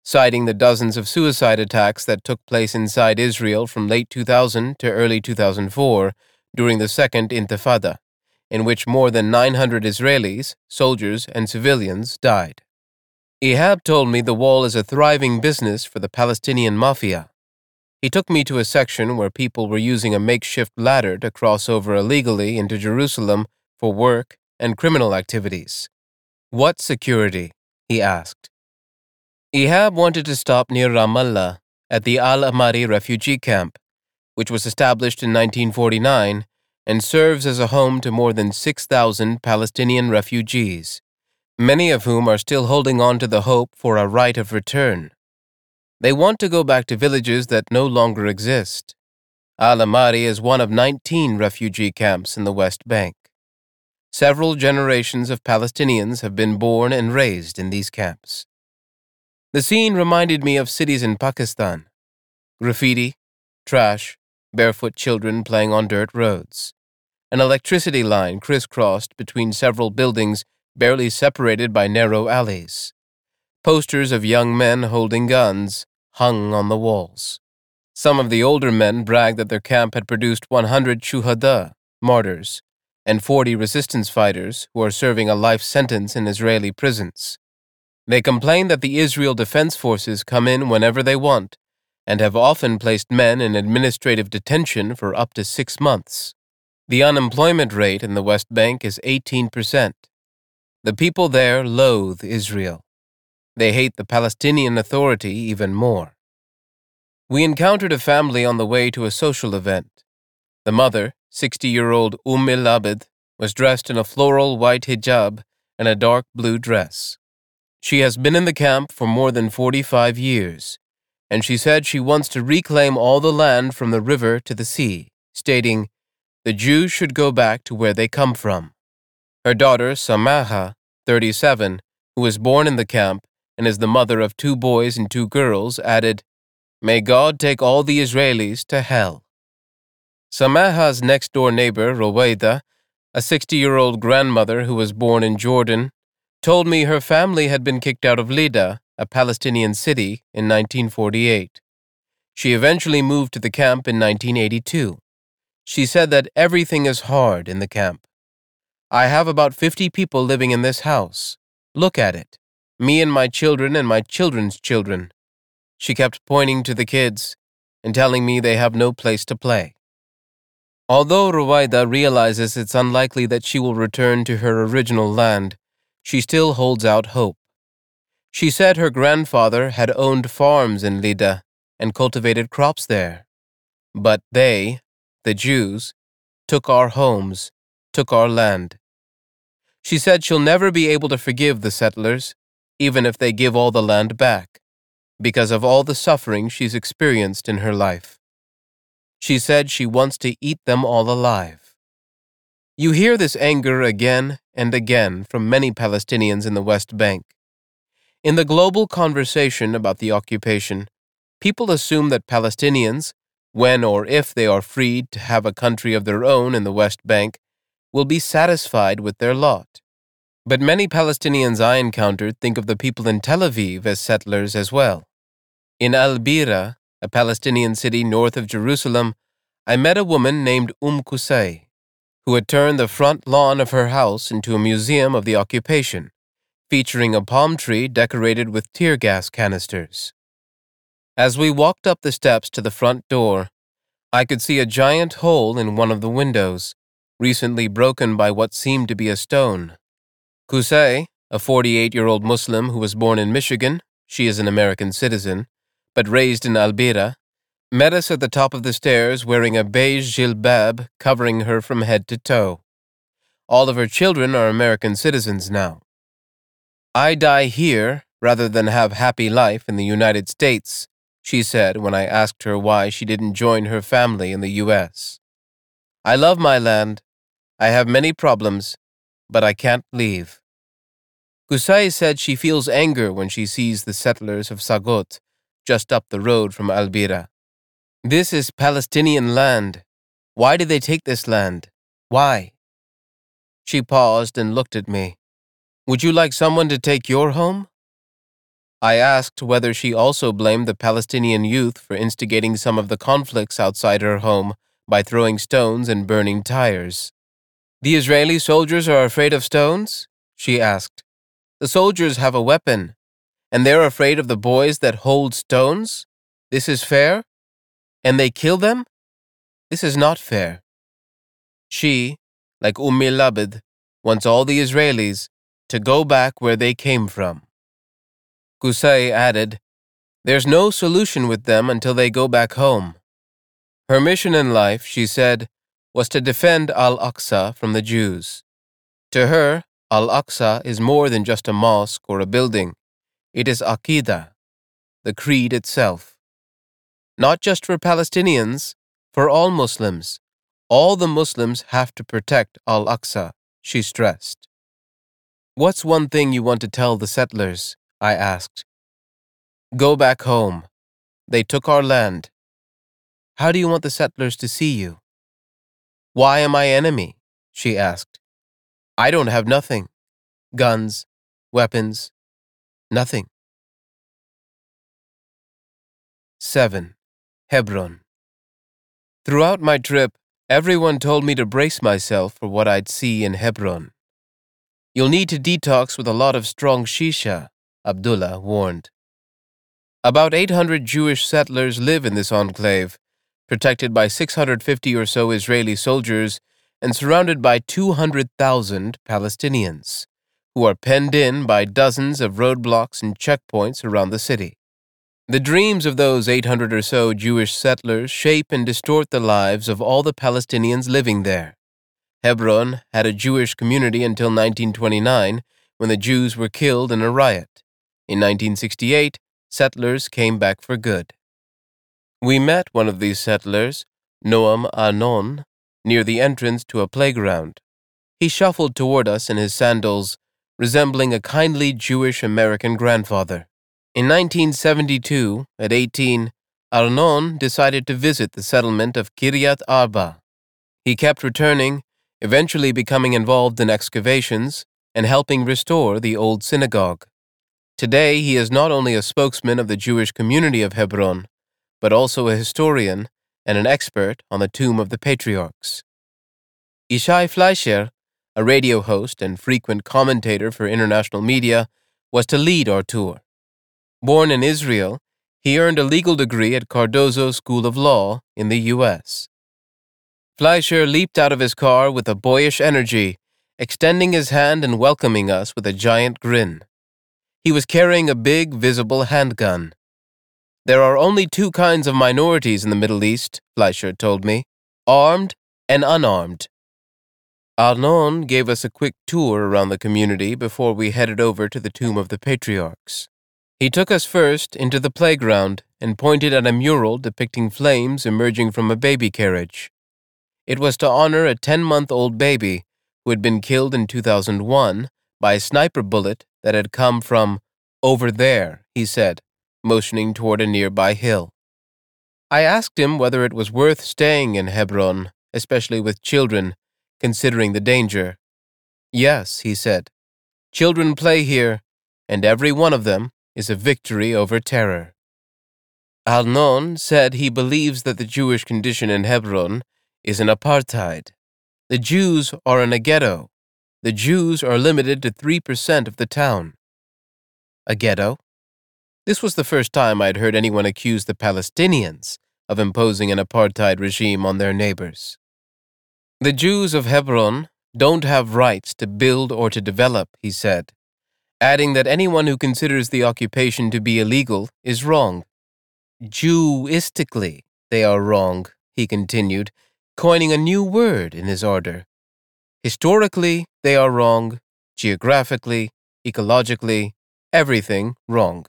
citing the dozens of suicide attacks that took place inside Israel from late 2000 to early 2004 during the Second Intifada in which more than 900 Israelis, soldiers, and civilians died. Ehab told me the wall is a thriving business for the Palestinian mafia. He took me to a section where people were using a makeshift ladder to cross over illegally into Jerusalem for work and criminal activities. What security? he asked. Ehab wanted to stop near Ramallah at the Al Amari refugee camp, which was established in 1949 and serves as a home to more than 6,000 Palestinian refugees, many of whom are still holding on to the hope for a right of return. They want to go back to villages that no longer exist. Al Amari is one of 19 refugee camps in the West Bank. Several generations of Palestinians have been born and raised in these camps. The scene reminded me of cities in Pakistan graffiti, trash, barefoot children playing on dirt roads. An electricity line crisscrossed between several buildings barely separated by narrow alleys. Posters of young men holding guns hung on the walls. Some of the older men bragged that their camp had produced 100 shuhada, martyrs, and 40 resistance fighters who are serving a life sentence in Israeli prisons. They complain that the Israel Defense Forces come in whenever they want and have often placed men in administrative detention for up to six months. The unemployment rate in the West Bank is 18%. The people there loathe Israel. They hate the Palestinian Authority even more. We encountered a family on the way to a social event. The mother, 60 year old Umm el was dressed in a floral white hijab and a dark blue dress. She has been in the camp for more than 45 years and she said she wants to reclaim all the land from the river to the sea, stating, The Jews should go back to where they come from. Her daughter, Samaha, 37, who was born in the camp and is the mother of two boys and two girls, added, May God take all the Israelis to hell. Samaha's next door neighbor, Rowaida, a 60 year old grandmother who was born in Jordan, told me her family had been kicked out of Lida a Palestinian city, in 1948. She eventually moved to the camp in 1982. She said that everything is hard in the camp. I have about 50 people living in this house. Look at it. Me and my children and my children's children. She kept pointing to the kids and telling me they have no place to play. Although Ruwaida realizes it's unlikely that she will return to her original land, she still holds out hope. She said her grandfather had owned farms in Lida and cultivated crops there. But they, the Jews, took our homes, took our land. She said she'll never be able to forgive the settlers, even if they give all the land back, because of all the suffering she's experienced in her life. She said she wants to eat them all alive. You hear this anger again and again from many Palestinians in the West Bank. In the global conversation about the occupation, people assume that Palestinians, when or if they are freed to have a country of their own in the West Bank, will be satisfied with their lot. But many Palestinians I encountered think of the people in Tel Aviv as settlers as well. In Al Bira, a Palestinian city north of Jerusalem, I met a woman named Um Kusay, who had turned the front lawn of her house into a museum of the occupation featuring a palm tree decorated with tear gas canisters. As we walked up the steps to the front door, I could see a giant hole in one of the windows, recently broken by what seemed to be a stone. Kusay, a 48 year old Muslim who was born in Michigan, she is an American citizen, but raised in Al Bira, met us at the top of the stairs wearing a beige jilbab covering her from head to toe. All of her children are American citizens now. I die here rather than have happy life in the United States, she said when I asked her why she didn't join her family in the U.S. I love my land. I have many problems, but I can't leave. Kusai said she feels anger when she sees the settlers of Psagot just up the road from Albira. This is Palestinian land. Why did they take this land? Why? She paused and looked at me. Would you like someone to take your home? I asked whether she also blamed the Palestinian youth for instigating some of the conflicts outside her home by throwing stones and burning tires. The Israeli soldiers are afraid of stones? She asked. The soldiers have a weapon, and they're afraid of the boys that hold stones? This is fair? And they kill them? This is not fair. She, like Ummi Labid, wants all the Israelis to go back where they came from. Kusai added, There's no solution with them until they go back home. Her mission in life, she said, was to defend Al Aqsa from the Jews. To her, Al Aqsa is more than just a mosque or a building, it is Aqidah, the creed itself. Not just for Palestinians, for all Muslims. All the Muslims have to protect Al Aqsa, she stressed. What's one thing you want to tell the settlers? I asked. Go back home. They took our land. How do you want the settlers to see you? Why am I enemy? She asked. I don't have nothing. Guns, weapons, nothing. 7. Hebron. Throughout my trip, everyone told me to brace myself for what I'd see in Hebron. You'll need to detox with a lot of strong shisha, Abdullah warned. About 800 Jewish settlers live in this enclave, protected by 650 or so Israeli soldiers and surrounded by 200,000 Palestinians, who are penned in by dozens of roadblocks and checkpoints around the city. The dreams of those 800 or so Jewish settlers shape and distort the lives of all the Palestinians living there. Hebron had a Jewish community until 1929 when the Jews were killed in a riot. In 1968, settlers came back for good. We met one of these settlers, Noam Arnon, near the entrance to a playground. He shuffled toward us in his sandals, resembling a kindly Jewish American grandfather. In 1972, at 18, Arnon decided to visit the settlement of Kiryat Arba. He kept returning eventually becoming involved in excavations and helping restore the old synagogue. Today, he is not only a spokesman of the Jewish community of Hebron, but also a historian and an expert on the tomb of the patriarchs. Yishai Fleisher, a radio host and frequent commentator for international media, was to lead our tour. Born in Israel, he earned a legal degree at Cardozo School of Law in the U.S. Fleisher leaped out of his car with a boyish energy, extending his hand and welcoming us with a giant grin. He was carrying a big, visible handgun. There are only two kinds of minorities in the Middle East, Fleisher told me armed and unarmed. Arnon gave us a quick tour around the community before we headed over to the Tomb of the Patriarchs. He took us first into the playground and pointed at a mural depicting flames emerging from a baby carriage. It was to honor a 10 month old baby who had been killed in 2001 by a sniper bullet that had come from over there, he said, motioning toward a nearby hill. I asked him whether it was worth staying in Hebron, especially with children, considering the danger. Yes, he said. Children play here, and every one of them is a victory over terror. Arnon said he believes that the Jewish condition in Hebron is an apartheid. The Jews are in a ghetto. The Jews are limited to 3% of the town. A ghetto? This was the first time I'd heard anyone accuse the Palestinians of imposing an apartheid regime on their neighbors. The Jews of Hebron don't have rights to build or to develop, he said adding that anyone who considers the occupation to be illegal is wrong. Jewistically, they are wrong, he continued, coining a new word in his order. Historically, they are wrong, geographically, ecologically, everything wrong.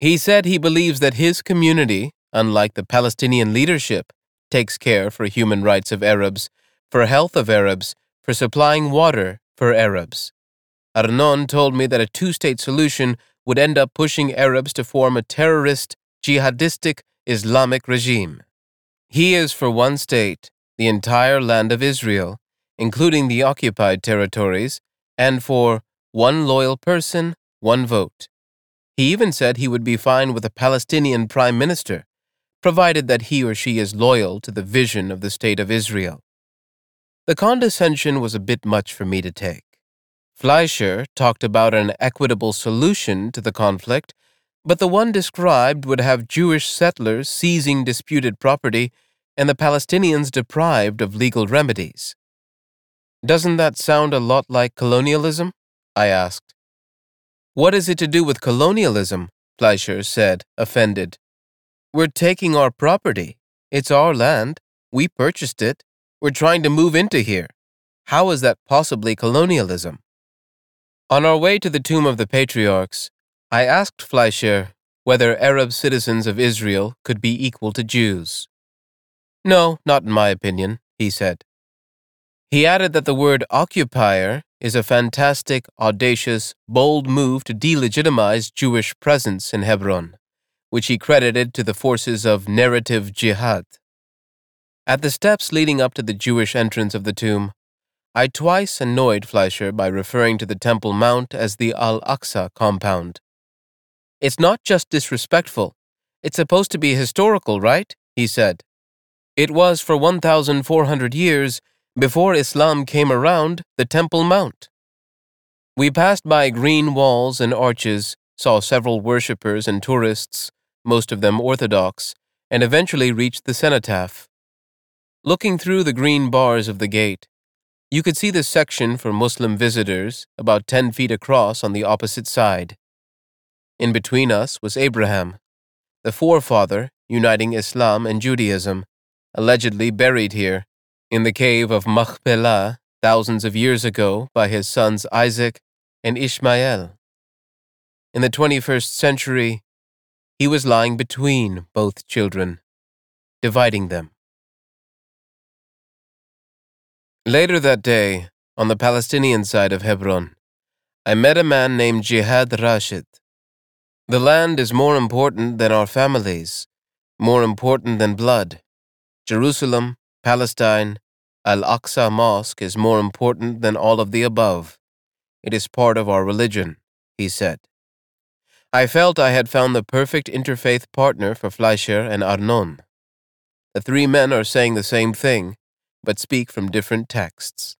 He said he believes that his community, unlike the Palestinian leadership, takes care for human rights of Arabs, for health of Arabs, for supplying water for Arabs. Arnon told me that a two state solution would end up pushing Arabs to form a terrorist, jihadistic Islamic regime. He is for one state, the entire land of Israel, including the occupied territories, and for one loyal person, one vote. He even said he would be fine with a Palestinian prime minister, provided that he or she is loyal to the vision of the State of Israel. The condescension was a bit much for me to take. Fleisher talked about an equitable solution to the conflict, but the one described would have Jewish settlers seizing disputed property and the Palestinians deprived of legal remedies. Doesn't that sound a lot like colonialism? I asked. What is it to do with colonialism? Fleisher said, offended. We're taking our property. It's our land. We purchased it. We're trying to move into here. How is that possibly colonialism? On our way to the tomb of the patriarchs, I asked Fleisher whether Arab citizens of Israel could be equal to Jews. No, not in my opinion, he said. He added that the word occupier is a fantastic, audacious, bold move to delegitimize Jewish presence in Hebron, which he credited to the forces of narrative jihad. At the steps leading up to the Jewish entrance of the tomb, I twice annoyed Fleisher by referring to the Temple Mount as the Al Aqsa compound. It's not just disrespectful, it's supposed to be historical, right? he said. It was for 1,400 years before Islam came around the Temple Mount. We passed by green walls and arches, saw several worshippers and tourists, most of them Orthodox, and eventually reached the cenotaph. Looking through the green bars of the gate, you could see the section for Muslim visitors about 10 feet across on the opposite side. In between us was Abraham, the forefather uniting Islam and Judaism, allegedly buried here in the cave of Machpelah thousands of years ago by his sons Isaac and Ishmael. In the 21st century, he was lying between both children, dividing them. Later that day, on the Palestinian side of Hebron, I met a man named Jihad Rashid. The land is more important than our families, more important than blood. Jerusalem, Palestine, Al Aqsa Mosque is more important than all of the above. It is part of our religion, he said. I felt I had found the perfect interfaith partner for Fleisher and Arnon. The three men are saying the same thing but speak from different texts.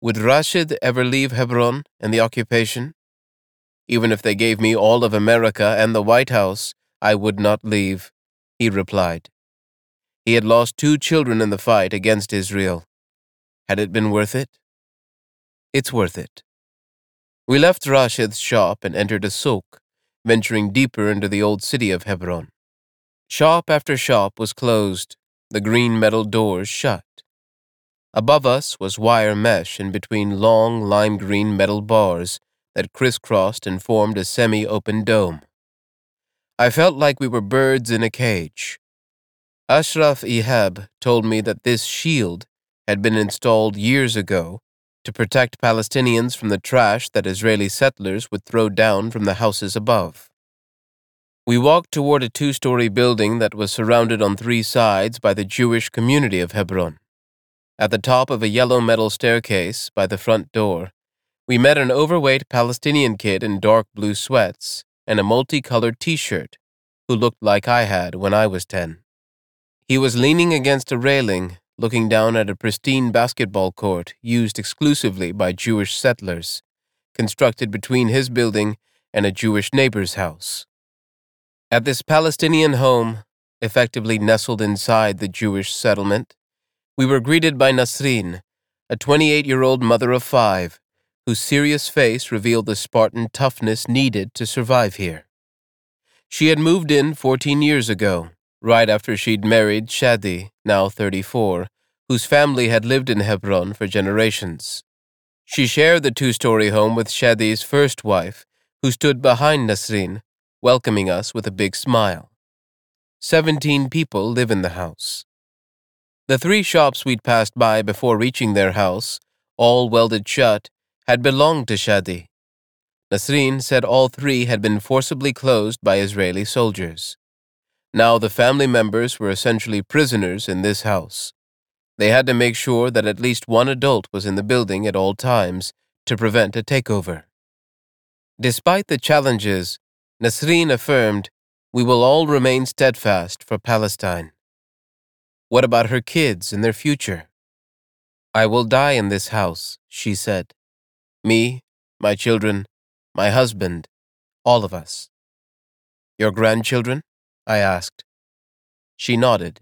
Would Rashid ever leave Hebron and the occupation? Even if they gave me all of America and the White House, I would not leave, he replied. He had lost two children in the fight against Israel. Had it been worth it? It's worth it. We left Rashid's shop and entered a souk, venturing deeper into the old city of Hebron. Shop after shop was closed, the green metal doors shut. Above us was wire mesh in between long lime green metal bars that crisscrossed and formed a semi open dome. I felt like we were birds in a cage. Ashraf Ihab told me that this shield had been installed years ago to protect Palestinians from the trash that Israeli settlers would throw down from the houses above. We walked toward a two story building that was surrounded on three sides by the Jewish community of Hebron. At the top of a yellow metal staircase by the front door, we met an overweight Palestinian kid in dark blue sweats and a multicolored t shirt who looked like I had when I was 10. He was leaning against a railing, looking down at a pristine basketball court used exclusively by Jewish settlers, constructed between his building and a Jewish neighbor's house. At this Palestinian home, effectively nestled inside the Jewish settlement, we were greeted by Nasrin, a 28 year old mother of five, whose serious face revealed the Spartan toughness needed to survive here. She had moved in 14 years ago right after she'd married Shadi, now 34, whose family had lived in Hebron for generations. She shared the two story home with Shadi's first wife, who stood behind Nasrin, welcoming us with a big smile. Seventeen people live in the house. The three shops we'd passed by before reaching their house, all welded shut, had belonged to Shadi. Nasrin said all three had been forcibly closed by Israeli soldiers. Now the family members were essentially prisoners in this house. They had to make sure that at least one adult was in the building at all times to prevent a takeover. Despite the challenges, Nasreen affirmed, We will all remain steadfast for Palestine. What about her kids and their future? I will die in this house, she said. Me, my children, my husband, all of us. Your grandchildren? I asked. She nodded.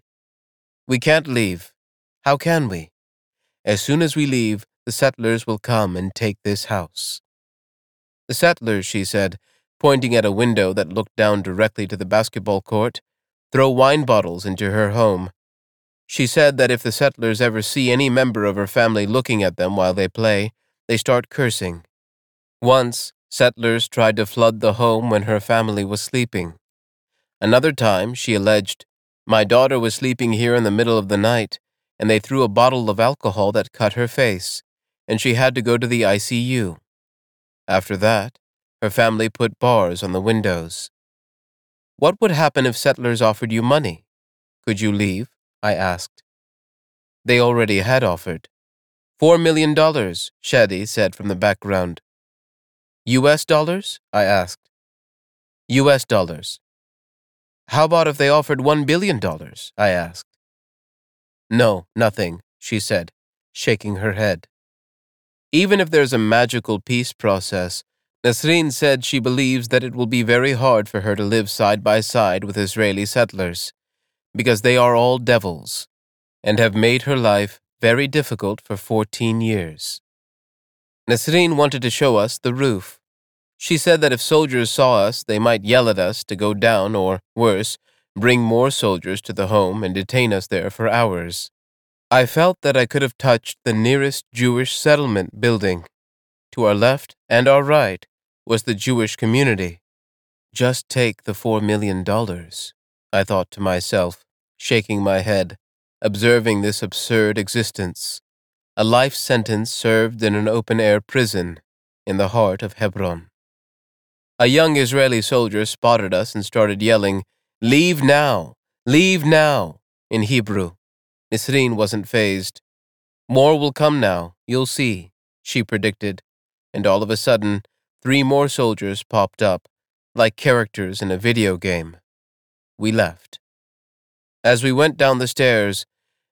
We can't leave. How can we? As soon as we leave, the settlers will come and take this house. The settlers, she said, pointing at a window that looked down directly to the basketball court, throw wine bottles into her home. She said that if the settlers ever see any member of her family looking at them while they play, they start cursing. Once, settlers tried to flood the home when her family was sleeping. Another time, she alleged, My daughter was sleeping here in the middle of the night, and they threw a bottle of alcohol that cut her face, and she had to go to the ICU. After that, her family put bars on the windows. What would happen if settlers offered you money? Could you leave? I asked. They already had offered. Four million dollars, Shadi said from the background. U.S. dollars? I asked. U.S. dollars. How about if they offered $1 billion? I asked. No, nothing, she said, shaking her head. Even if there's a magical peace process, Nasreen said she believes that it will be very hard for her to live side by side with Israeli settlers, because they are all devils, and have made her life very difficult for 14 years. Nasreen wanted to show us the roof, she said that if soldiers saw us, they might yell at us to go down or, worse, bring more soldiers to the home and detain us there for hours. I felt that I could have touched the nearest Jewish settlement building. To our left and our right was the Jewish community. Just take the four million dollars, I thought to myself, shaking my head, observing this absurd existence. A life sentence served in an open air prison in the heart of Hebron. A young Israeli soldier spotted us and started yelling, Leave now! Leave now! in Hebrew. Nisreen wasn't fazed. More will come now, you'll see, she predicted, and all of a sudden, three more soldiers popped up, like characters in a video game. We left. As we went down the stairs,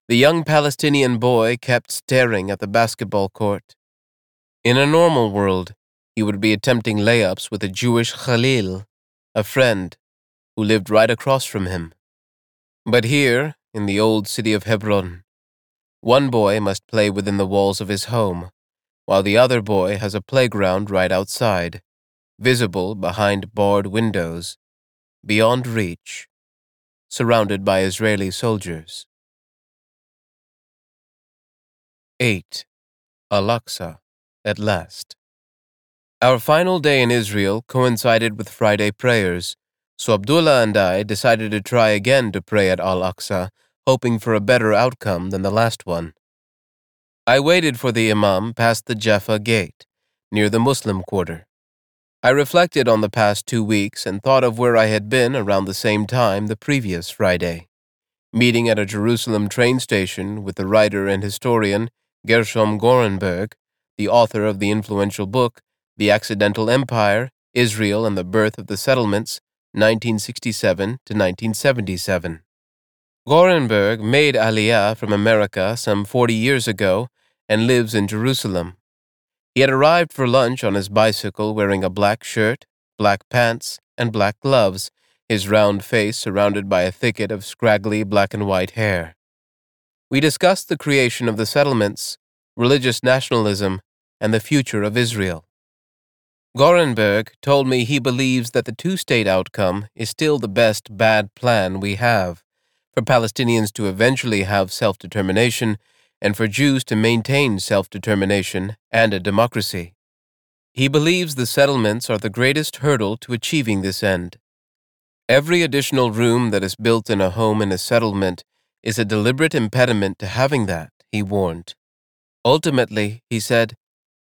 the young Palestinian boy kept staring at the basketball court. In a normal world, he would be attempting layups with a Jewish Khalil, a friend, who lived right across from him. But here, in the old city of Hebron, one boy must play within the walls of his home, while the other boy has a playground right outside, visible behind barred windows, beyond reach, surrounded by Israeli soldiers. 8. Al-Aqsa, at last. Our final day in Israel coincided with Friday prayers, so Abdullah and I decided to try again to pray at Al Aqsa, hoping for a better outcome than the last one. I waited for the Imam past the Jaffa gate, near the Muslim quarter. I reflected on the past two weeks and thought of where I had been around the same time the previous Friday, meeting at a Jerusalem train station with the writer and historian Gershom Gorenberg, the author of the influential book the Accidental Empire, Israel and the Birth of the Settlements, 1967 to 1977. Gorenberg made Aliyah from America some 40 years ago and lives in Jerusalem. He had arrived for lunch on his bicycle wearing a black shirt, black pants, and black gloves, his round face surrounded by a thicket of scraggly black and white hair. We discussed the creation of the settlements, religious nationalism, and the future of Israel. Gorenberg told me he believes that the two state outcome is still the best bad plan we have for Palestinians to eventually have self determination and for Jews to maintain self determination and a democracy. He believes the settlements are the greatest hurdle to achieving this end. Every additional room that is built in a home in a settlement is a deliberate impediment to having that, he warned. Ultimately, he said,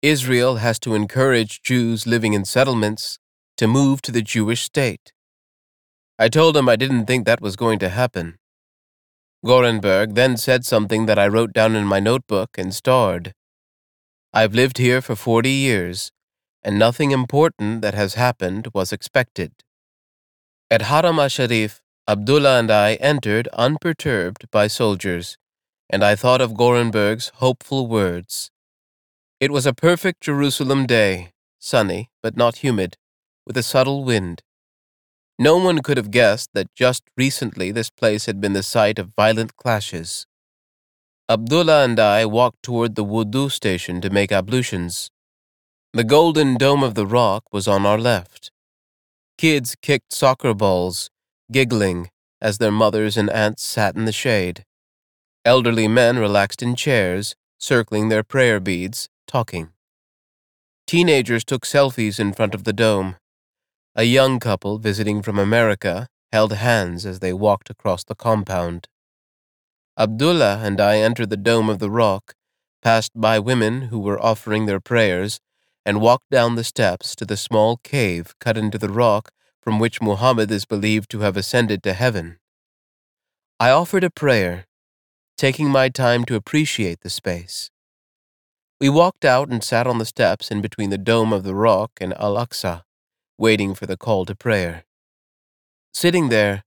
Israel has to encourage Jews living in settlements to move to the Jewish state. I told him I didn't think that was going to happen. Gorenberg then said something that I wrote down in my notebook and starred. I've lived here for 40 years, and nothing important that has happened was expected. At Haram al-Sharif, Abdullah and I entered unperturbed by soldiers, and I thought of Gorenberg's hopeful words. It was a perfect Jerusalem day, sunny but not humid, with a subtle wind. No one could have guessed that just recently this place had been the site of violent clashes. Abdullah and I walked toward the wudu station to make ablutions. The golden dome of the rock was on our left. Kids kicked soccer balls, giggling as their mothers and aunts sat in the shade. Elderly men relaxed in chairs, circling their prayer beads talking. Teenagers took selfies in front of the dome. A young couple visiting from America held hands as they walked across the compound. Abdullah and I entered the dome of the rock, passed by women who were offering their prayers, and walked down the steps to the small cave cut into the rock from which Muhammad is believed to have ascended to heaven. I offered a prayer, taking my time to appreciate the space. We walked out and sat on the steps in between the dome of the rock and Al Aqsa, waiting for the call to prayer. Sitting there,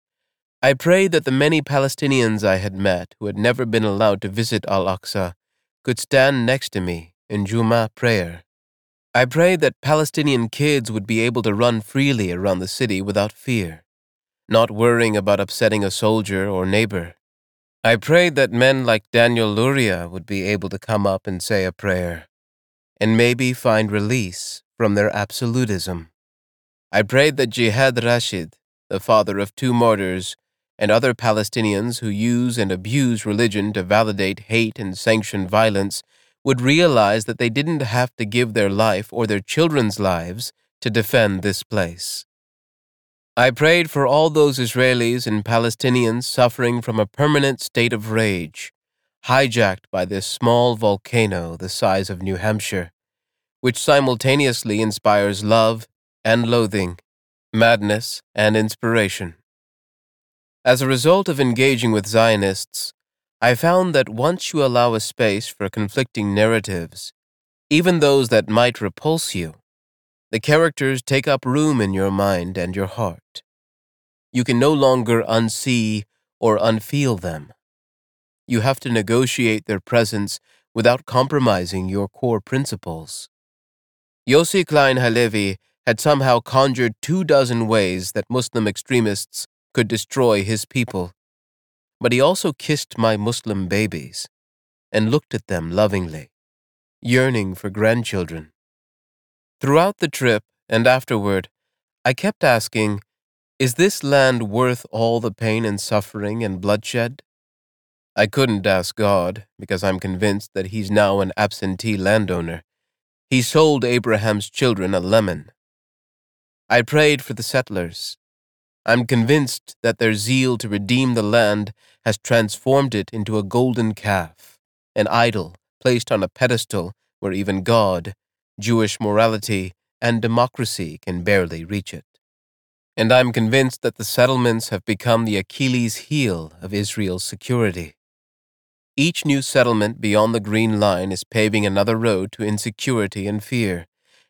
I prayed that the many Palestinians I had met who had never been allowed to visit Al Aqsa could stand next to me in Juma prayer. I prayed that Palestinian kids would be able to run freely around the city without fear, not worrying about upsetting a soldier or neighbor. I prayed that men like Daniel Luria would be able to come up and say a prayer, and maybe find release from their absolutism. I prayed that Jihad Rashid, the father of two martyrs, and other Palestinians who use and abuse religion to validate hate and sanction violence would realize that they didn't have to give their life or their children's lives to defend this place. I prayed for all those Israelis and Palestinians suffering from a permanent state of rage, hijacked by this small volcano the size of New Hampshire, which simultaneously inspires love and loathing, madness and inspiration. As a result of engaging with Zionists, I found that once you allow a space for conflicting narratives, even those that might repulse you, the characters take up room in your mind and your heart. You can no longer unsee or unfeel them. You have to negotiate their presence without compromising your core principles. Yossi Klein Halevi had somehow conjured two dozen ways that Muslim extremists could destroy his people. But he also kissed my Muslim babies and looked at them lovingly, yearning for grandchildren. Throughout the trip and afterward, I kept asking, Is this land worth all the pain and suffering and bloodshed? I couldn't ask God, because I'm convinced that He's now an absentee landowner. He sold Abraham's children a lemon. I prayed for the settlers. I'm convinced that their zeal to redeem the land has transformed it into a golden calf, an idol placed on a pedestal where even God, Jewish morality, and democracy can barely reach it. And I'm convinced that the settlements have become the Achilles heel of Israel's security. Each new settlement beyond the Green Line is paving another road to insecurity and fear,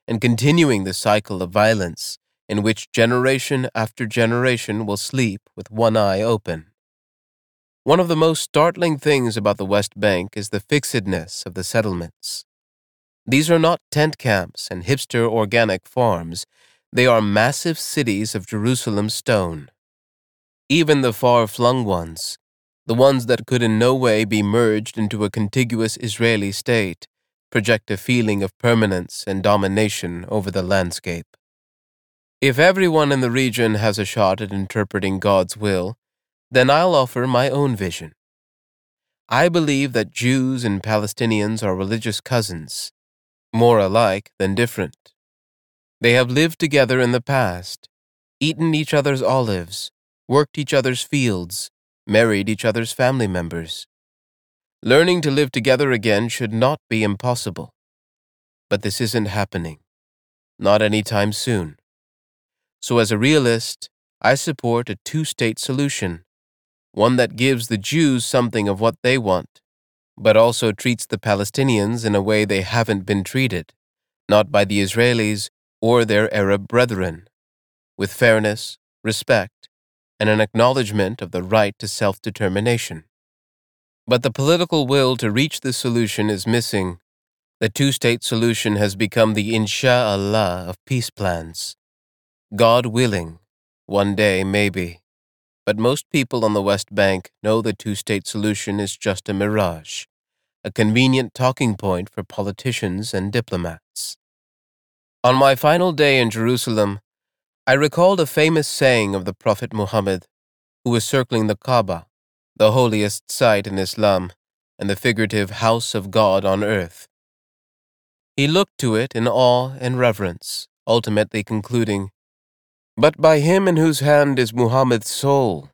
and continuing the cycle of violence in which generation after generation will sleep with one eye open. One of the most startling things about the West Bank is the fixedness of the settlements. These are not tent camps and hipster organic farms, they are massive cities of Jerusalem stone. Even the far flung ones, the ones that could in no way be merged into a contiguous Israeli state, project a feeling of permanence and domination over the landscape. If everyone in the region has a shot at interpreting God's will, then I'll offer my own vision. I believe that Jews and Palestinians are religious cousins, more alike than different. They have lived together in the past, eaten each other's olives, worked each other's fields, married each other's family members. Learning to live together again should not be impossible. But this isn't happening. Not any time soon. So, as a realist, I support a two state solution, one that gives the Jews something of what they want, but also treats the Palestinians in a way they haven't been treated, not by the Israelis or their Arab brethren, with fairness, respect, and an acknowledgement of the right to self determination. But the political will to reach this solution is missing. The two state solution has become the insha'Allah of peace plans. God willing, one day maybe. But most people on the West Bank know the two state solution is just a mirage, a convenient talking point for politicians and diplomats. On my final day in Jerusalem, I recalled a famous saying of the Prophet Muhammad, who was circling the Kaaba, the holiest site in Islam and the figurative house of God on earth. He looked to it in awe and reverence, ultimately concluding, but by him in whose hand is Muhammad's soul,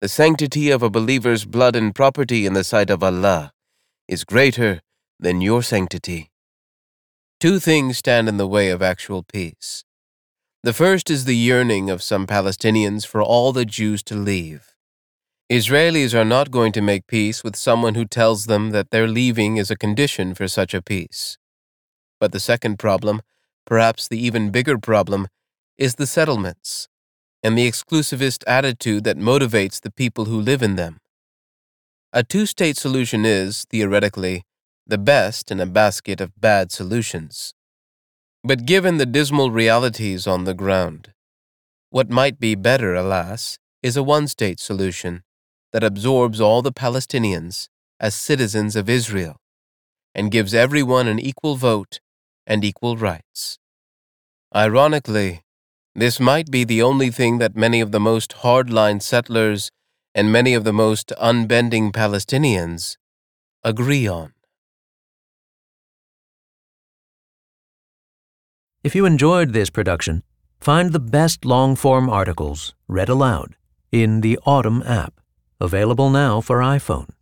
the sanctity of a believer's blood and property in the sight of Allah is greater than your sanctity. Two things stand in the way of actual peace. The first is the yearning of some Palestinians for all the Jews to leave. Israelis are not going to make peace with someone who tells them that their leaving is a condition for such a peace. But the second problem, perhaps the even bigger problem, is the settlements and the exclusivist attitude that motivates the people who live in them. A two state solution is, theoretically, the best in a basket of bad solutions. But given the dismal realities on the ground, what might be better, alas, is a one state solution that absorbs all the Palestinians as citizens of Israel and gives everyone an equal vote and equal rights. Ironically, this might be the only thing that many of the most hardline settlers and many of the most unbending Palestinians agree on. If you enjoyed this production, find the best long form articles read aloud in the Audm app, available now for iPhone.